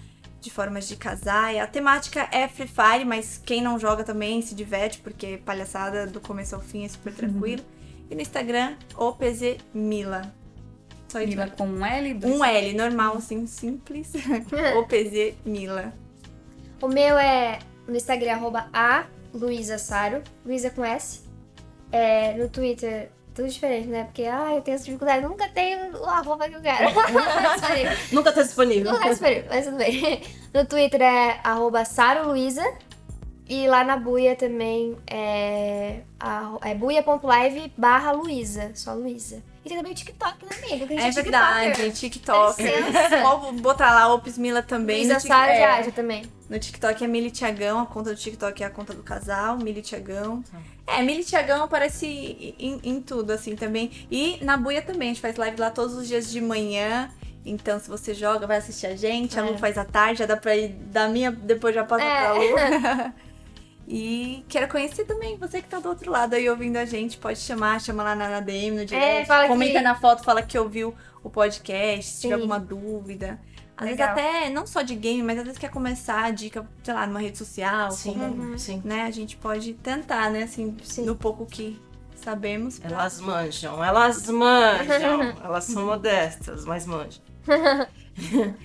de formas de casar. E a temática é Free Fire, mas quem não joga também se diverte, porque palhaçada do começo ao fim é super tranquilo. E no Instagram, OPZ Mila. Só. Mila com um L, dois Um L, normal, assim, simples. OPZ Mila. O meu é no Instagram, arroba a Luísa Saro, Luísa com S. É, no Twitter, tudo diferente, né? Porque, ah, eu tenho essa dificuldade, nunca tenho o arroba que eu quero. Disponível. Nunca tá disponível. Não é disponível, mas tudo bem. No Twitter é arroba Saro Luísa. E lá na Buia também é, é buia.live barra Luísa, só Luísa. E tem também o TikTok, né, amigo? Que a É gente verdade, TikTok. Pode botar lá Ops Mila também. Luísa Tik- Saro é, também. no TikTok é Mili Tiagão, a conta do TikTok é a conta do casal, Mili Tiagão. É, Mili Tiagão aparece em, em tudo, assim, também. E na Buia também, a gente faz live lá todos os dias de manhã. Então, se você joga, vai assistir a gente. A Lu É. faz à tarde, já dá pra ir da minha, depois já passa É. pra Lu. E quero conhecer também você que tá do outro lado aí ouvindo a gente. Pode chamar, chama lá na, na DM, no direct. fala comenta que- na foto, fala que ouviu o podcast, se tiver Sim. alguma dúvida. Às Legal. vezes até, não só de game, mas às vezes quer começar a dica, sei lá, numa rede social. Sim, como, sim. né? A gente pode tentar, né? Assim, Sim. no pouco que sabemos. pra- Elas manjam, elas manjam. elas são modestas, mas manjam.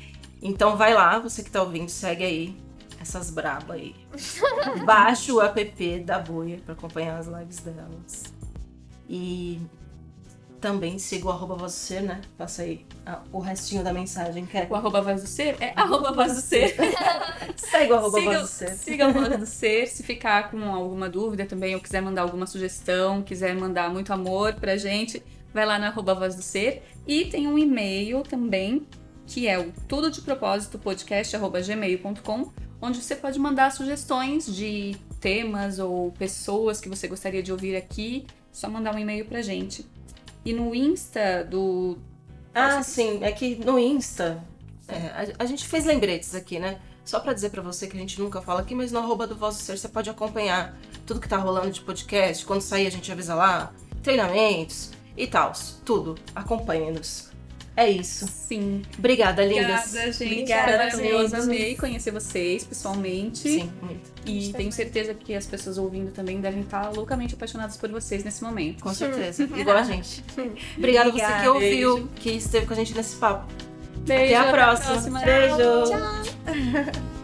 então vai lá, você que tá ouvindo, segue aí essas brabas aí. Baixa o app da Boia pra acompanhar as lives delas. E também siga o arroba voz do ser, né? Passa aí ah, o restinho da mensagem, quer? O arroba voz do ser é arroba voz do ser. Segue o arroba siga, voz do ser. siga a voz do ser. Se ficar com alguma dúvida também, ou quiser mandar alguma sugestão, quiser mandar muito amor pra gente, vai lá no arroba voz do ser. E tem um e-mail também, que é o tudo de propósito podcast arroba gmail.com, onde você pode mandar sugestões de temas ou pessoas que você gostaria de ouvir aqui. Só mandar um e-mail pra gente. E no Insta do. Ah, sim. É que no Insta, é, a, a gente fez lembretes aqui, né? Só pra dizer pra você que a gente nunca fala aqui, mas no arroba do Vosso Ser você pode acompanhar tudo que tá rolando de podcast. Quando sair a gente avisa lá. Treinamentos e tal. Tudo. Acompanhe-nos. É isso. Sim. Obrigada, lindas. Obrigada, gente. Obrigada, Maravilhoso. Amei conhecer vocês pessoalmente. Sim, muito. E tenho certeza que as pessoas ouvindo também devem estar loucamente apaixonadas por vocês nesse momento. Com certeza. Igual a gente. Obrigada a você que Obrigada. ouviu, Beijo. que esteve com a gente nesse papo. Beijo, Até a próxima. próxima. Beijo. Tchau.